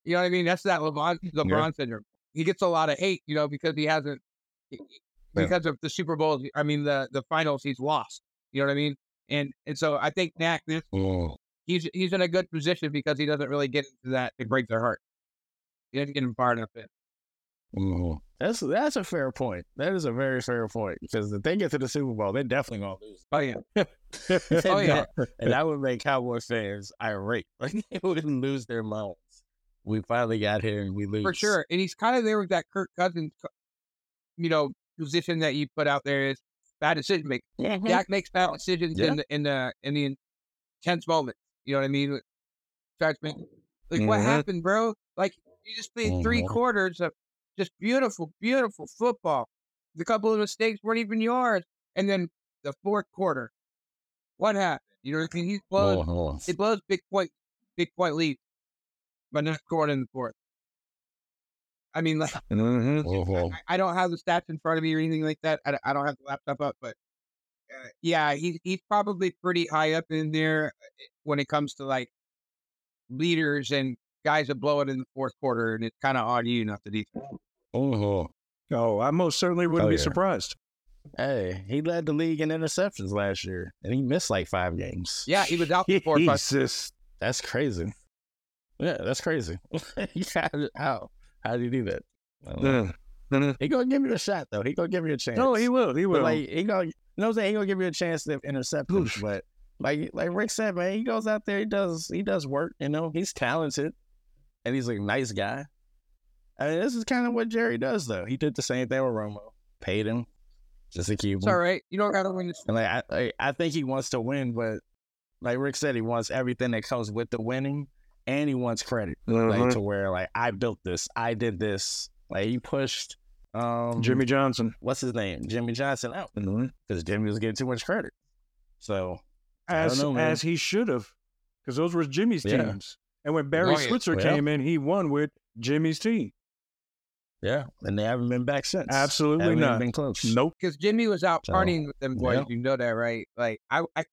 you know what I mean? That's that LeBron LeBron syndrome. He gets a lot of hate, you know, because he hasn't because of the Super Bowls. I mean, the the finals he's lost. You know what I mean? And and so I think Dak this. He's he's in a good position because he doesn't really get into that to break their heart. He doesn't get him far enough in. Mhm. That's that's a fair point. That is a very fair point because if they get to the Super Bowl, they're definitely gonna lose. Oh yeah, <laughs> and Oh, yeah. that, and that would make Cowboy fans irate. <laughs> Like they wouldn't lose their minds. We finally got here and we lose for sure. And he's kind of there with that Kirk Cousins, you know, position that you put out there is bad decision making. Mhm. Dak makes bad decisions Yeah. in the in the in the intense moments. You know what I mean? Starts making like what Mhm. happened, bro? Like you just played 3 Mhm. quarters of just beautiful, beautiful football. The couple of mistakes weren't even yours, and then the fourth quarter, what happened? You know what I mean? He's blows Oh, oh. he blows big point big point lead, but not scoring in the fourth. I mean, like <laughs> Mhm. Oh, I, I don't have the stats in front of me or anything like that. I, I don't have the laptop up, but uh, yeah, he's he's probably pretty high up in there uh, when it comes to like leaders and guys that blow it in the fourth quarter, and it's kind of on you, not the defense. oh. Oh, I most certainly wouldn't Oh, be yeah. surprised. Hey, he led the league in interceptions last year, and he missed like five games. Yeah, he was out for <laughs> four or. Jesus. That's crazy. Yeah, that's crazy. <laughs> Yeah, how? How do you do that? I don't know. Uh, uh, He gonna give you a shot though. He gonna give you a chance. No, he will. He But will. like he gonna, you know what I'm saying? He gonna give you a chance to intercept him. But like like Rick said, man, he goes out there, he does he does work. You know, he's talented, and he's a nice guy. I mean, this is kind of what Jerry does though. He did the same thing with Romo, paid him just to keep It's him. all right. You don't got to win this. And like I, I, I think he wants to win, but like Rick said, he wants everything that comes with the winning, and he wants credit, like Mhm. to where like I built this, I did this. Like he pushed um Jimmy Johnson. what's his name, Jimmy Johnson out because Jimmy was getting too much credit. So I As, know, as he should have, because those were Jimmy's Yeah. teams. And when Barry Oh, yeah. Switzer Well. came in, he won with Jimmy's team. yeah, and they haven't been back since. Absolutely haven't not. been close. Nope. because Jimmy was out So, partying with them boys. yeah. You know that, right? Like I, I,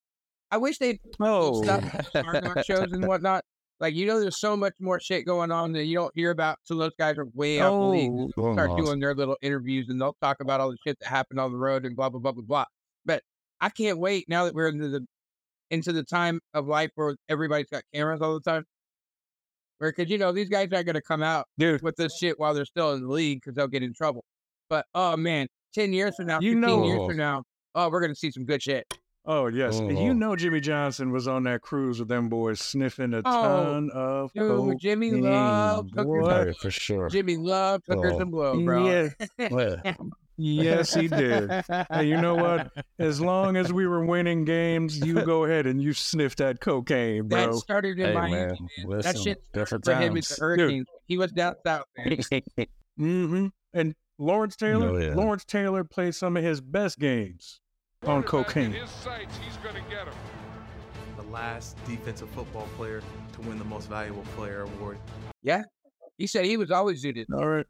I wish they'd Oh, stop <laughs> shows and whatnot. Like you know, there's so much more shit going on that you don't hear about. So those guys are way out the league. oh, Oh, Start doing their little interviews and they'll talk about all the shit that happened on the road and blah blah blah blah blah. But I can't wait now that we're into the into the time of life where everybody's got cameras all the time. Where, because you know these guys aren't going to come out dude. with this shit while they're still in the league because they'll get in trouble. But oh man, ten years from now, You fifteen know- years from now, oh, we're gonna see some good shit. Oh yes, And you Oh. know Jimmy Johnson was on that cruise with them boys sniffing a Oh, ton of Dude, cocaine. Jimmy Love, hookers, boy. Yeah, for sure. Jimmy Love, hookers Oh. and blow, bro. Yeah, <laughs> Yeah. Yes, he did. Hey, you know what? As long as we were winning games, you go ahead and you sniff that cocaine, bro. That bro. started in Hey, Miami. man, man. That shit different for him, times. it's the Hurricanes. He was down south, man. <laughs> hmm And Lawrence Taylor, Oh, yeah. Lawrence Taylor played some of his best games on cocaine. his sights, he's going to get him. the last defensive football player to win the most valuable player award. Yeah, he said he was always suited. All right.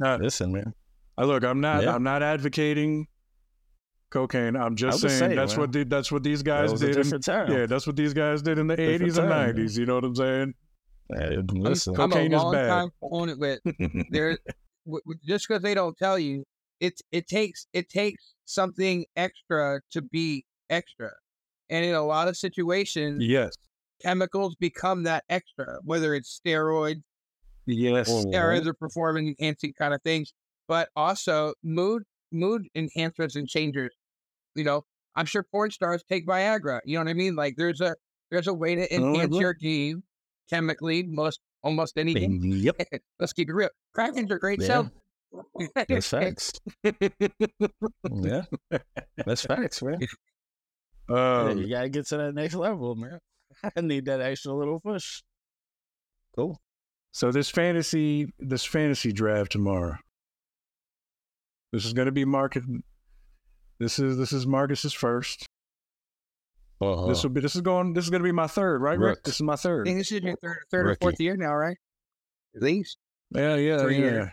Now, Listen, man. I look, I'm not, Yeah. I'm not advocating cocaine. I'm just saying saying, that's man. what the, that's what these guys did. In, yeah, that's what these guys did in the Different 80s and time, man. 90s. You know what I'm saying? Hey, I'm, listen. I'm a Cocaine is bad. time opponent with <laughs> there. w- w- just because they don't tell you, it's it takes it takes something extra to be extra, and in a lot of situations, Yes. chemicals become that extra, whether it's steroids, Yes. Or other performance enhancing kind of things, but also mood mood enhancers and changers. You know, I'm sure porn stars take Viagra. You know what I mean? Like there's a there's a way to Oh, enhance look. your game chemically. Most almost anything. Yep. <laughs> Let's keep it real. Krakens are great Yeah. sell. That's facts. yeah. That's facts, man. Yeah, Um, you gotta get to that next level, man. <laughs> I need that extra little push. Cool. so this fantasy, this fantasy draft tomorrow. This is going to be Marcus. This is this is Marcus's first. Uh-huh. This will be this is going. This is going to be my third, right, Rick? Rook. This is my I third. think this is your third, third or fourth year now, right? At least. Yeah, yeah, Three yeah. years.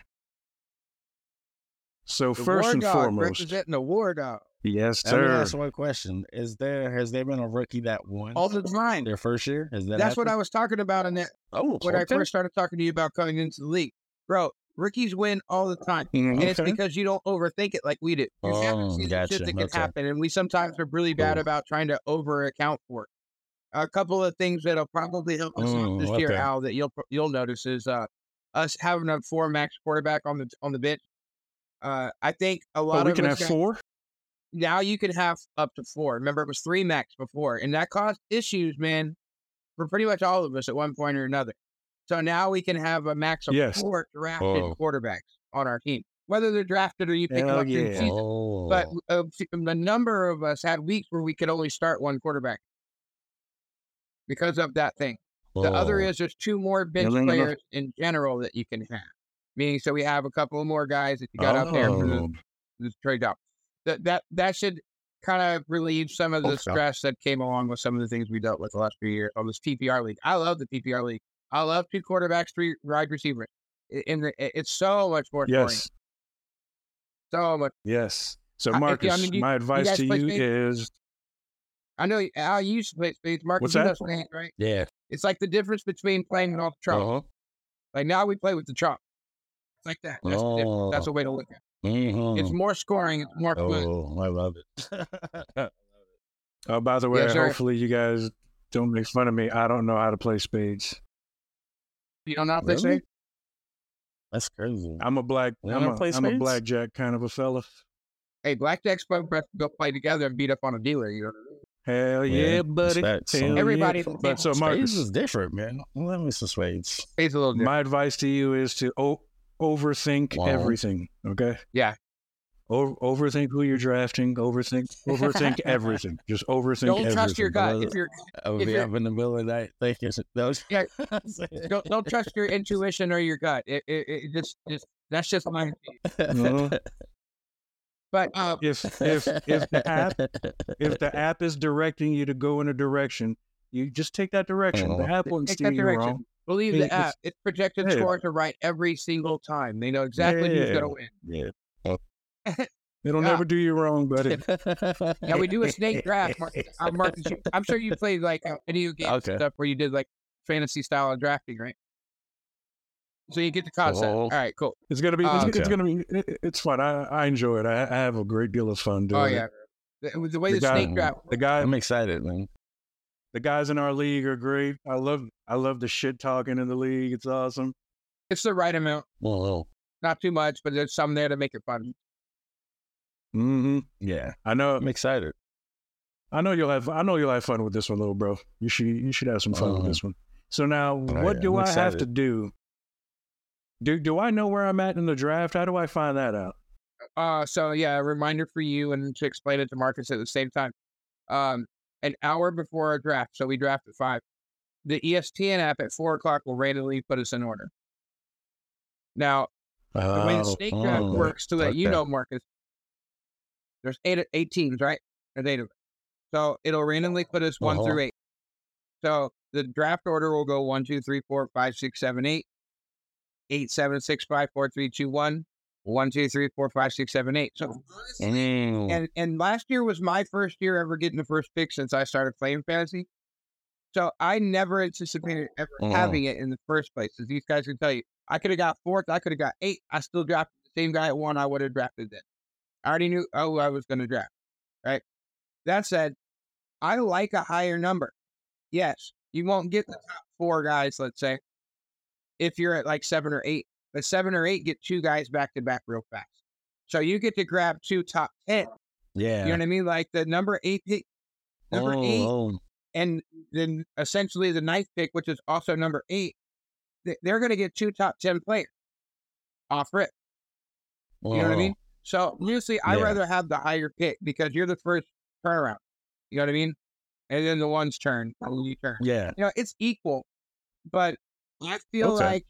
So The first War and Dog foremost, representing the war dog yes, Let me ask one question: Is there has there been a rookie that won all the time. their first year? Is that That's what I was talking about in that oh when I first started talking to you about coming into the league, bro. Rookies win all the time. Mhm. And it's because you don't overthink it like we do. You Oh, gotcha. shit that can Okay. happen, and we sometimes are really bad Cool. about trying to over account for it. A couple of things that'll probably help us out Mm, this year, okay. Al, that you'll you'll notice is uh, us having a four max quarterback on the on the bench. Uh, I think a lot we of can have got- four. now you can have up to four. Remember, it was three max before, and that caused issues, man, for pretty much all of us at one point or another. So now we can have a max of Yes. four drafted Oh. quarterbacks on our team, whether they're drafted or you pick them Hell up in yeah. season. Oh, But uh, the number of us had weeks where we could only start one quarterback because of that thing. The other oh, is there's two more bench players in general that you can have. Meaning, so we have a couple more guys that you got out there for the oh, the trade up. That that that should kind of relieve some of the Okay. stress that came along with some of the things we dealt with the last few years on this PPR league. I love the PPR league. I love two quarterbacks, three wide receivers. In the, it's so much more scoring. Yes. So much. Yes. So I- I Marcus, mean, you- my advice guys to you spades? is I know Al you used to play spades. Marcus, What's you that? know spades, right? Yeah. It's like the difference between playing with all the trump. Uh-huh. Like now we play with the trump. It's like that. That's, the difference. That's a way to look at it. Mhm. It's more scoring. It's more fun. Oh, I love it. <laughs> Oh, by the way, Yes, hopefully you guys don't make fun of me. I don't know how to play spades. You don't know how to play Really? spades? That's crazy. I'm a black. I'm wanna a, play I'm a blackjack kind of a fella. Hey, blackjack's fun for us to go play together and beat up on a dealer. You know. Hell Yeah, yeah, buddy. Hell Everybody- Yeah. But so Spades Marcus, is different, man. Let me some spades. Spades a little different. my advice to you is to o- overthink Wow. everything. Okay. Yeah. O- overthink who you're drafting. Overthink. Overthink <laughs> everything. Just overthink. don't everything. trust your gut. If you're I would If be you're- up in the middle of the night thinking <laughs> those. Yeah. <laughs> don't, don't trust your intuition or your gut. It, it, it just just that's just my. Uh-huh. But uh, If if if the app if the app is directing you to go in a direction, you just take that direction. The Uh-huh. app won't steer you direction. wrong. Believe the it's- app. It's projected hey. score to right every single time. They know exactly who's gonna win. yeah. It'll Yeah. never do you wrong, buddy. <laughs> Yeah, we do a snake draft. Marcus. <laughs> I'm, Marcus, I'm sure you played like uh, video games Okay. and stuff where you did like fantasy style of drafting, right? So you get the concept. Oh. All right, cool. It's gonna be. It's, Uh, it's Okay. gonna be. it- it's fun. I, I enjoy it. I, I have a great deal of fun doing Oh it. the, the way The the, guy- snake draft. The guy, I'm excited, man. the guys in our league are great. I love. I love the shit talking in the league. It's awesome. It's the right amount, Well, not too much, but there's some there to make it fun. Hmm yeah. I know. I'm excited. I know you'll have. I know you'll have fun with this one, little bro. You should. You should have some fun with Uh-huh. this one. So now, Oh, what yeah, do I'm I have to do? Do Do I know where I'm at in the draft? How do I find that out? Uh, so yeah, a reminder for you and to explain it to Marcus at the same time. Um, an hour before our draft, so we draft at five. The ESPN app at four o'clock will randomly put us in order. Now, the way the Oh, snake draft oh, works, to let you know, Marcus, there's eight eight teams, right? There's eight of them. So it'll randomly put us one Uh-huh. through eight. So the draft order will go one, two, three, four, five, six, seven, eight, eight, seven, six, five, four, three, two, one, one, two, three, four, five, six, seven, eight. So Mm. and and last year was my first year ever getting the first pick since I started playing fantasy. So I never anticipated ever Mhm. having it in the first place. As these guys can tell you, I could have got fourth, I could have got eight. I still drafted the same guy at one I would have drafted then. I already knew oh I was going to draft. Right. That said, I like a higher number. Yes, you won't get the top four guys. Let's say if you're at like seven or eight, but seven or eight get two guys back to back real fast. So you get to grab two top ten. Yeah. You know what I mean? Like the number eight pick, number oh, eight, oh. and then essentially the ninth pick, which is also number eight. they- They're going to get two top ten players off rip. You know what I mean? So usually, I Yeah. rather have the higher pick because you're the first turnaround. You know what I mean? And then the one's turn, you turn. Yeah. You know, it's equal, but I feel Okay. like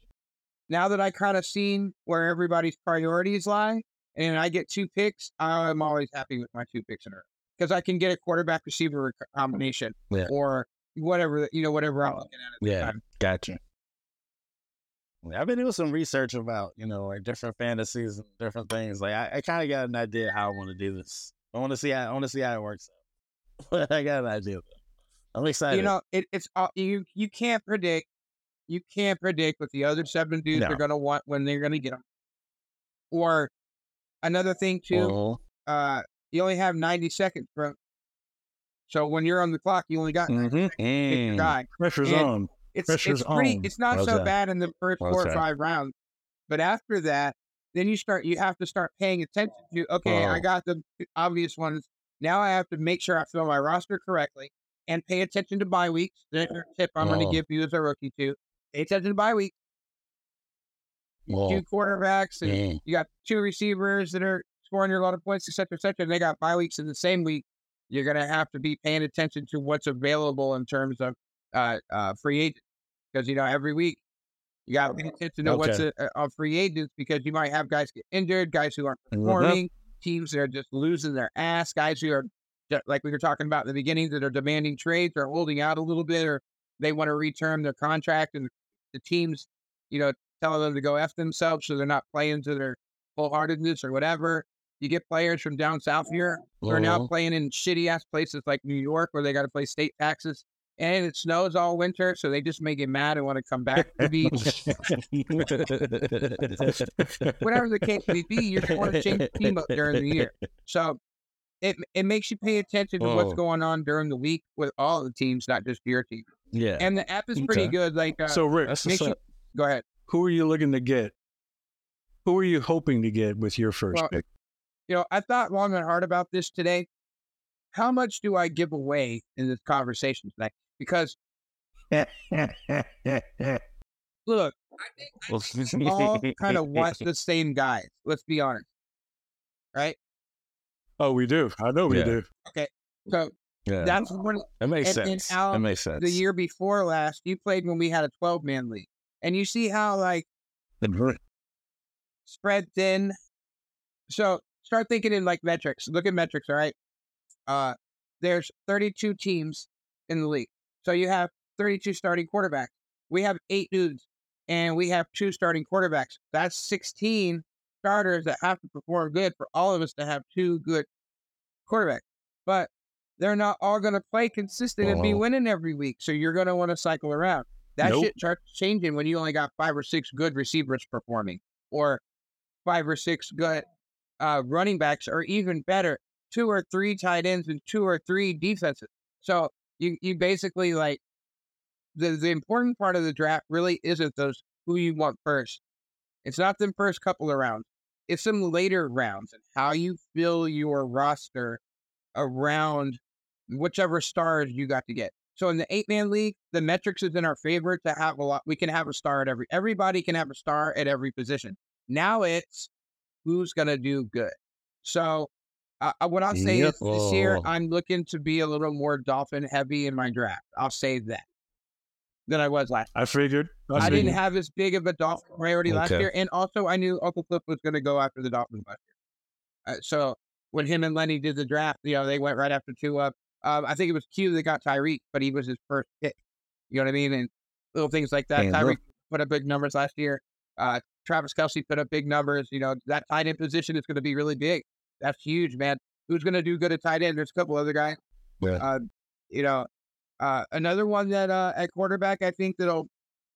now that I kind of seen where everybody's priorities lie, and I get two picks, I'm always happy with my two picks in a row because I can get a quarterback receiver combination Yeah. or whatever you know whatever I'm looking at. At the Yeah. time. Gotcha. I've been doing some research about, you know, like different fantasies and different things. Like I, I kind of got an idea how I want to do this. I want to see how I want to see how it works. <laughs> I got an idea. I'm excited. You know, it, it's all you you can't predict. You can't predict what the other seven dudes No. are going to want when they're going to get them. Or another thing too, Uh-huh. uh, you only have 90 seconds, bro. So when you're on the clock, you only got 90 Mhm. seconds to pick your Mm. guy. Pressure's And- on. It's Pressure's it's pretty. on. It's not so bad in the first four or five rounds, but after that, then you start. You have to start paying attention to. Okay, I got the obvious ones. Now I have to make sure I fill my roster correctly and pay attention to bye weeks. There's a tip I'm going to give you as a rookie too. Pay attention to bye. Well, Two quarterbacks and mm. you got two receivers that are scoring you a lot of points, et cetera, et cetera. And they got bye weeks in the same week. You're going to have to be paying attention to what's available in terms of uh, uh, free agents. Because, you know, every week you got to pay attention to what's Okay. uh, on free agents because you might have guys get injured, guys who aren't Mhm. performing, teams that are just losing their ass, guys who are, like we were talking about in the beginning, that are demanding trades or holding out a little bit or they want to reterm their contract and the teams, you know, telling them to go f themselves, so they're not playing to their full heartedness or whatever. You get players from down south here who are now Mhm. playing in shitty ass places like New York where they got to pay state taxes. And it snows all winter, so they just may get mad and want to come back to the <laughs> beach. Whatever the case may be, you're going to change the team up during the year. So it it makes you pay attention to what's Oh. going on during the week with all the teams, not just your team. yeah. And the app is pretty Okay. good. Like, uh, so Rick, That's make what's go ahead. who are you looking to get? Who are you hoping to get with your first Well, pick? You know, I thought long and hard about this today. How much do I give away in this conversation tonight? Because <laughs> look, I think <laughs> we all kind of want the same guys. Let's be honest, right? Oh, we do. I know we Yeah. do. Okay, so Yeah. that's one. that makes and- and sense. Al, that makes sense. The year before last, you played when we had a twelve man league, and you see how like spread thin. So start thinking in like metrics. Look at metrics, all right? Uh there's 32 teams in the league. So you have 32 starting quarterbacks. We have eight dudes and we have two starting quarterbacks. That's 16 starters that have to perform good for all of us to have two good quarterbacks. But they're not all going to play consistent and be winning every week. So you're going to want to cycle around. That Nope. shit starts changing when you only got five or six good receivers performing or five or six good uh, running backs, or even better, two or three tight ends and two or three defenses. So you you basically like the the important part of the draft really isn't those who you want first. It's not the first couple of rounds. It's some later rounds and how you fill your roster around whichever stars you got to get. So in the eight man league, the metrics is in our favor to have a lot. We can have a star at every. Everybody can have a star at every position. Now it's who's gonna do good. So uh, uh, what I'll say Yep. is this year Oh. I'm looking to be a little more dolphin heavy in my draft. I'll say that than I was last. I figured. I figured. didn't have as big of a dolphin priority last year, and also I knew Uncle Cliff was going to go after the Dolphins last year. Uh, so when him and Lenny did the draft, you know they went right after two up. Um, I think it was Q that got Tyreek, but he was his first pick. You know what I mean? And little things like that. And Tyreek look- put up big numbers last year. Uh, Travis Kelce put up big numbers. You know that tight end position is going to be really big. That's huge, man. Who's going to do good at tight end? There's a couple other guys. Yeah. Uh, you know, uh, another one that uh, at quarterback I think that'll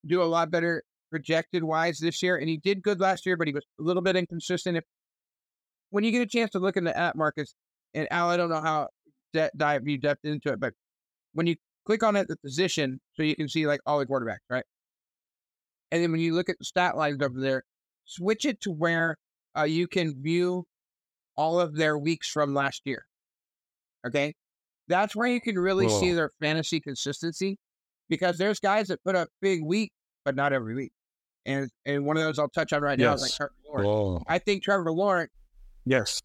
do a lot better projected wise this year, and he did good last year, but he was a little bit inconsistent. If when you get a chance to look in the app, Marcus and Al, I don't know how de- dive you depth into it, but when you click on it, the position, so you can see like all the quarterbacks, right? And then when you look at the stat lines over there, switch it to where uh, you can view all of their weeks from last year. Okay, that's where you can really see their fantasy consistency, because there's guys that put up big week, but not every week. And and one of those I'll touch on right now is like Trevor Lawrence. Whoa. I think Trevor Lawrence Yes.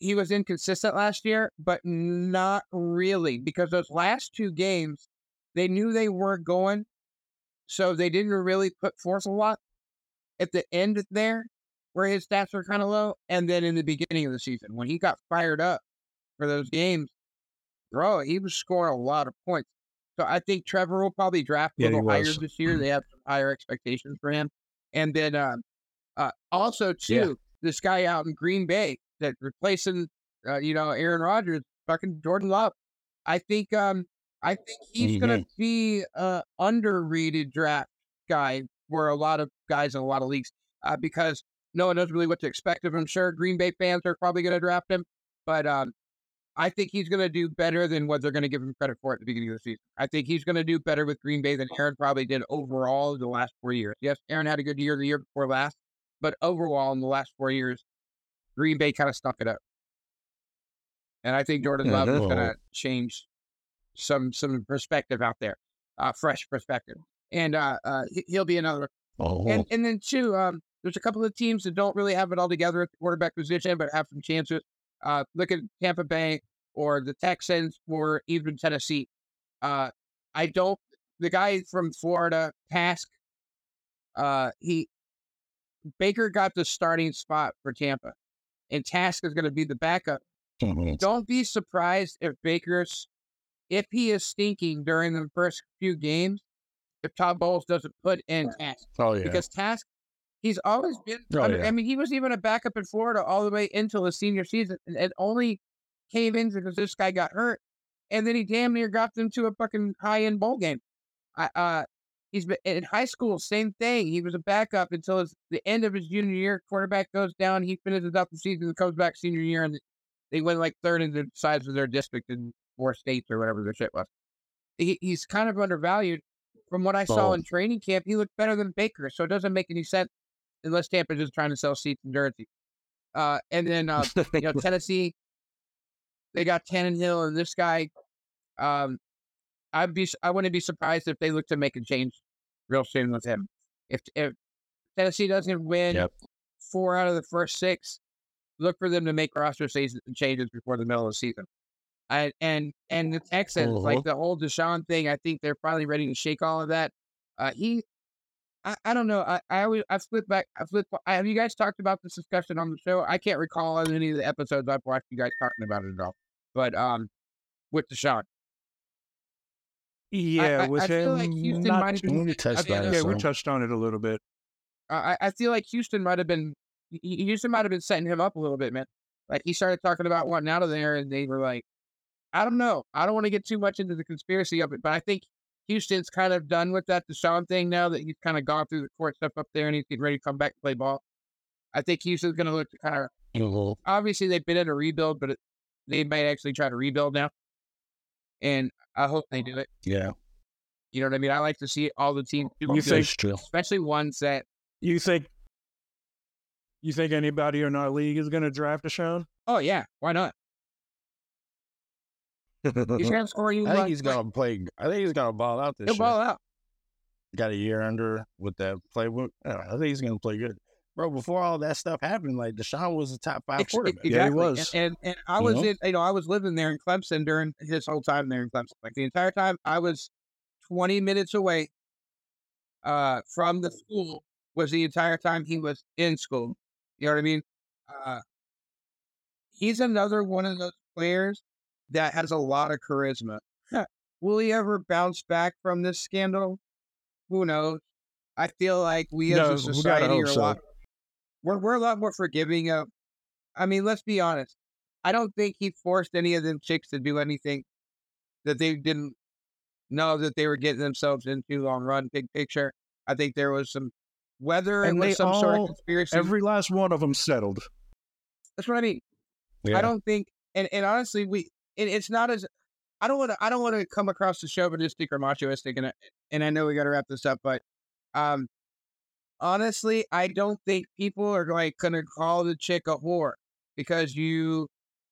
he was inconsistent last year, but not really because those last two games, they knew they weren't going, so they didn't really put forth a lot. At the end there, where his stats were kind of low, and then in the beginning of the season when he got fired up for those games, bro, he was scoring a lot of points. So I think Trevor will probably draft a Yeah, little higher this year. They have some higher expectations for him, and then um, uh, also too, Yeah. this guy out in Green Bay that replacing uh, you know Aaron Rodgers, fucking Jordan Love. I think um I think he's gonna be a underrated draft guy for a lot of guys in a lot of leagues uh, because no one knows really what to expect of him. Sure, Green Bay fans are probably gonna draft him, but um I think he's gonna do better than what they're gonna give him credit for at the beginning of the season. I think he's gonna do better with Green Bay than Aaron probably did overall the last four years. Yes, Aaron had a good year the year before last, but overall in the last four years, Green Bay kind of stuck it up. And I think Jordan Yeah, Love is going to change some some perspective out there, uh, fresh perspective, and uh, uh, he- he'll be another. Oh. And and then too, um, there's a couple of teams that don't really have it all together at the quarterback position, but have some chances. Uh, look at Tampa Bay or the Texans or even Tennessee. Uh, I don't. The guy from Florida, Trask. Uh, he Baker got the starting spot for Tampa, and Trask is going to be the backup. Don't be surprised if Baker's, if he is stinking during the first few games, if Todd Bowles doesn't put in Trask oh yeah. because Trask He's always been. Oh, I, mean, yeah. I mean, he was even a backup in Florida all the way until his senior season, and, and only came in because this guy got hurt, and then he damn near got them to a fucking high end bowl game. I, uh, he's been in high school, same thing. He was a backup until his, the end of his junior year. Quarterback goes down, he finishes out the season, and comes back senior year, and they went like third in the size of their district in four states or whatever their shit was. He, he's kind of undervalued. From what I saw Oh. in training camp, he looked better than Baker, so it doesn't make any sense unless Tampa's just trying to sell seats and jerseys. Uh, and then uh, <laughs> you know Tennessee, they got Tannehill and this guy. Um, I'd be I wouldn't be surprised if they look to make a change real soon with him. If if Tennessee doesn't win Yep. four out of the first six, look for them to make roster season changes before the middle of the season. I, and and the Texans, like Mhm. the whole Deshaun thing, I think they're finally ready to shake all of that. Uh, he, I, I don't know. I, I always I flip back. I flip. I, have you guys talked about this discussion on the show? I can't recall on any of the episodes I've watched you guys talking about it at all. But um, with Deshaun, Yeah, I- with I feel him, like Houston not might have been- We touched mean, yeah, we touched on it a little bit. I, I feel like Houston might have been Houston might have been setting him up a little bit, man. Like he started talking about wanting out of there, and they were like, I don't know. I don't want to get too much into the conspiracy of it, but I think Houston's kind of done with that Deshaun thing now that he's kind of gone through the court stuff up there and he's getting ready to come back and play ball. I think Houston's going to look to kind of Mhm. obviously they've been in a rebuild, but it, they might actually try to rebuild now. And I hope they do it. Yeah, You know what I mean? I like to see all the teams, do You good, think- especially ones that You think you think anybody in our league is going to draft Deshaun? Oh yeah, why not? He's gonna score you. I think he's gonna play. I think he's gonna ball out this He'll year. ball out. Got a year under with that playbook. Yeah, I think he's gonna play good, bro. Before all that stuff happened, like Deshaun was a top five quarterback. Yeah, he was. And, and and I You was know? in, you know, I was living there in Clemson during his whole time there in Clemson. Like the entire time, I was twenty minutes away uh, from the school. Was the entire time he was in school. You know what I mean? Uh, he's another one of those players that has a lot of charisma. Will he ever bounce back from this scandal? Who knows? I feel like we No, as a society are a so. lot we're we're a lot more forgiving of. I mean, let's be honest. I don't think he forced any of them chicks to do anything that they didn't know that they were getting themselves into long run, big picture. I think there was some whether And it was some sort all- of conspiracy. Every last one of them settled. that's what I mean. Yeah. I don't think, and, and honestly, we it, it's not as I don't want to I don't want to come across the chauvinistic or machoistic, and I, and I know we got to wrap this up, but um, honestly, I don't think people are like gonna call the chick a whore because you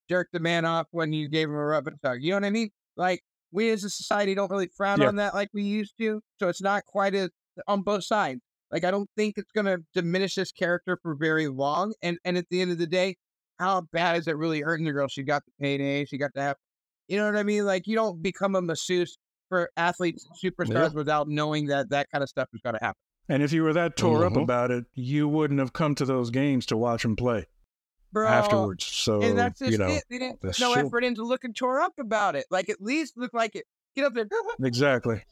jerked the man off when you gave him a rub and tug. You know what I mean? Like we as a society don't really frown Yeah. on that like we used to, so it's not quite as on both sides. Like I don't think it's gonna diminish this character for very long, and and at the end of the day, how bad is it really hurting the girl? She got the payday. She got to have, you know what I mean? Like you don't become a masseuse for athletes, and superstars, without knowing that that kind of stuff is going to happen. And if you were that tore up Mhm. about it, you wouldn't have come to those games to watch him play Bro, afterwards. So and that's just you know it. They didn't that's no true. effort into looking tore up about it. Like at least look like it. Get up there. <laughs> exactly.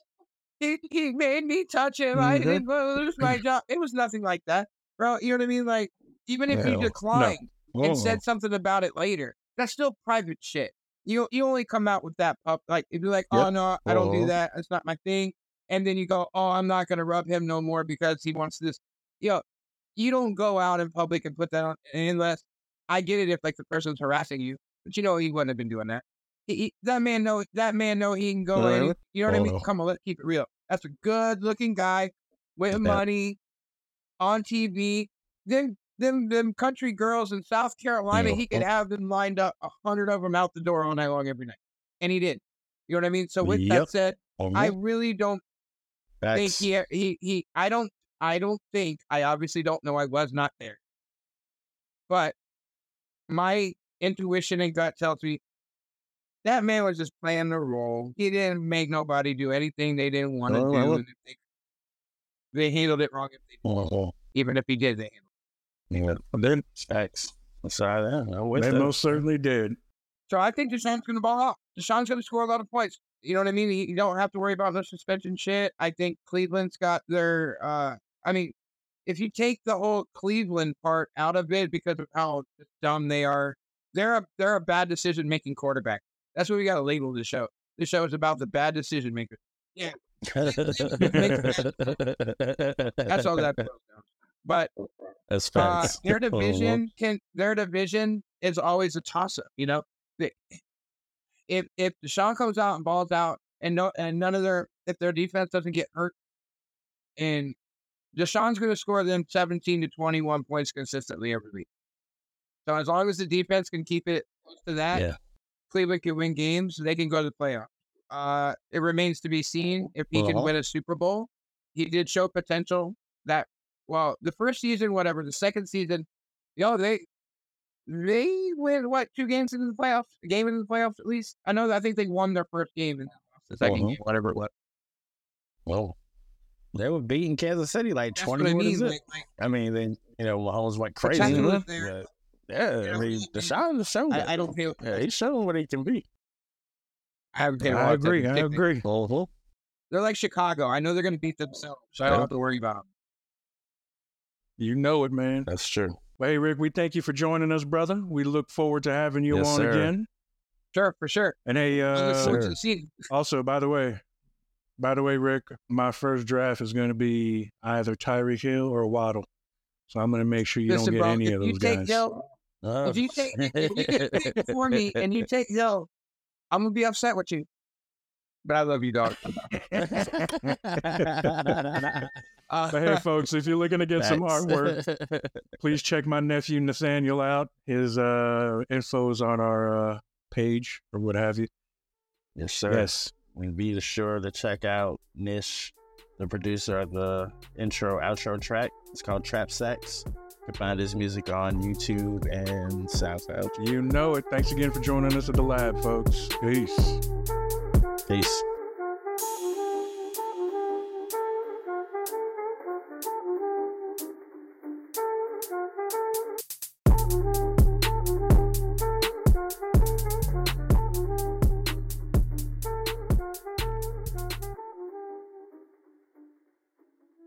he, he made me touch him. I Mhm. didn't lose my <clears throat> job. It was nothing like that, bro. You know what I mean? Like even if No, you no. Decline and Oh. said something about it later, that's still private shit. You you only come out with that pup like if you're like, oh no, I don't do Uh-huh. that. It's not my thing. And then you go, oh, I'm not gonna rub him no more because he wants this. Yo, you don't go out in public and put that on unless I get it if like the person's harassing you, but you know he wouldn't have been doing that. He, he- that man know that man know he can go Uh, any, you know what I mean? oh. Come on, let's keep it real. That's a good looking guy with Yeah. money on TV. Then them them country girls in South Carolina, he could have them lined up a hundred of them out the door all night long every night, and he did. You know what I mean? So with that said. I really don't think he he he. I don't I don't think I obviously don't know. I was not there, but my intuition and gut tells me that man was just playing the role. He didn't make nobody do anything they didn't want to Oh, do. well. and if they, they handled it wrong. If they, Mhm. even if he did, they handled. Yeah. Then facts. Sorry, that. I wish They most certainly did. So I think Deshaun's going to ball out. Deshaun's going to score a lot of points. You know what I mean? You you don't have to worry about the suspension shit. I think Cleveland's got their. uh I mean, if you take the whole Cleveland part out of it because of how dumb they are, they're a they're a bad decision making quarterback. That's what we got to label the show. This show is about the bad decision makers. Yeah, that's all that. Boils down to. But That's uh, facts. their <laughs> division can their division is always a toss up. You know, They- if if Deshaun comes out and balls out, and no and none of their if their defense doesn't get hurt, and Deshaun's going to score them seventeen to twenty one points consistently every week. So as long as the defense can keep it close to that, Yeah. Cleveland can win games. They can go to the playoffs. Uh, it remains to be seen if he can win a Super Bowl. He did show potential that well, the first season, whatever, the second season, yo, they they win what two games into the playoffs, a game into the playoffs at least. I know. I think they won their first game and the 2nd Uh-huh. game, whatever it was. Well, they were beating Kansas City like That's twenty what I mean. zip. Like, like, I mean, then you know Mahomes went crazy. Potential but- is there. Yeah, You I mean, the Deshaun has shown that. I, I don't feel. Yeah, he's shown what he can be. I haven't paid a I lot of agree. I agree. Uh-huh. They're like Chicago. I know they're going to beat themselves, so I don't have to worry about them. You know it, man. That's true. Well, hey, Rick, we thank you for joining us, brother. We look forward to having you Yes, on sir. again. Sure, for sure. And hey, uh, forward to sir. the season. also, by the way, by the way, Rick, my first draft is going to be either Tyreek Hill or Waddle. So I'm going to make sure you Listen, don't get bro, any of those guys. Hill, Uh, if you take Joe, if you get picked before me and you <laughs> take Hill, I'm gonna be upset with you. But I love you, dog. <laughs> Uh, But hey, folks, if you're looking to get some artwork, <laughs> please check my nephew Nathaniel out. His uh, is on our uh, page or what have you. yes, sir. Yes. And be sure to check out Nish, the producer of the intro outro track. It's called Trap Sex. You can find his music on YouTube and SoundCloud. You know it. Thanks again for joining us at the lab, folks. Peace. Peace.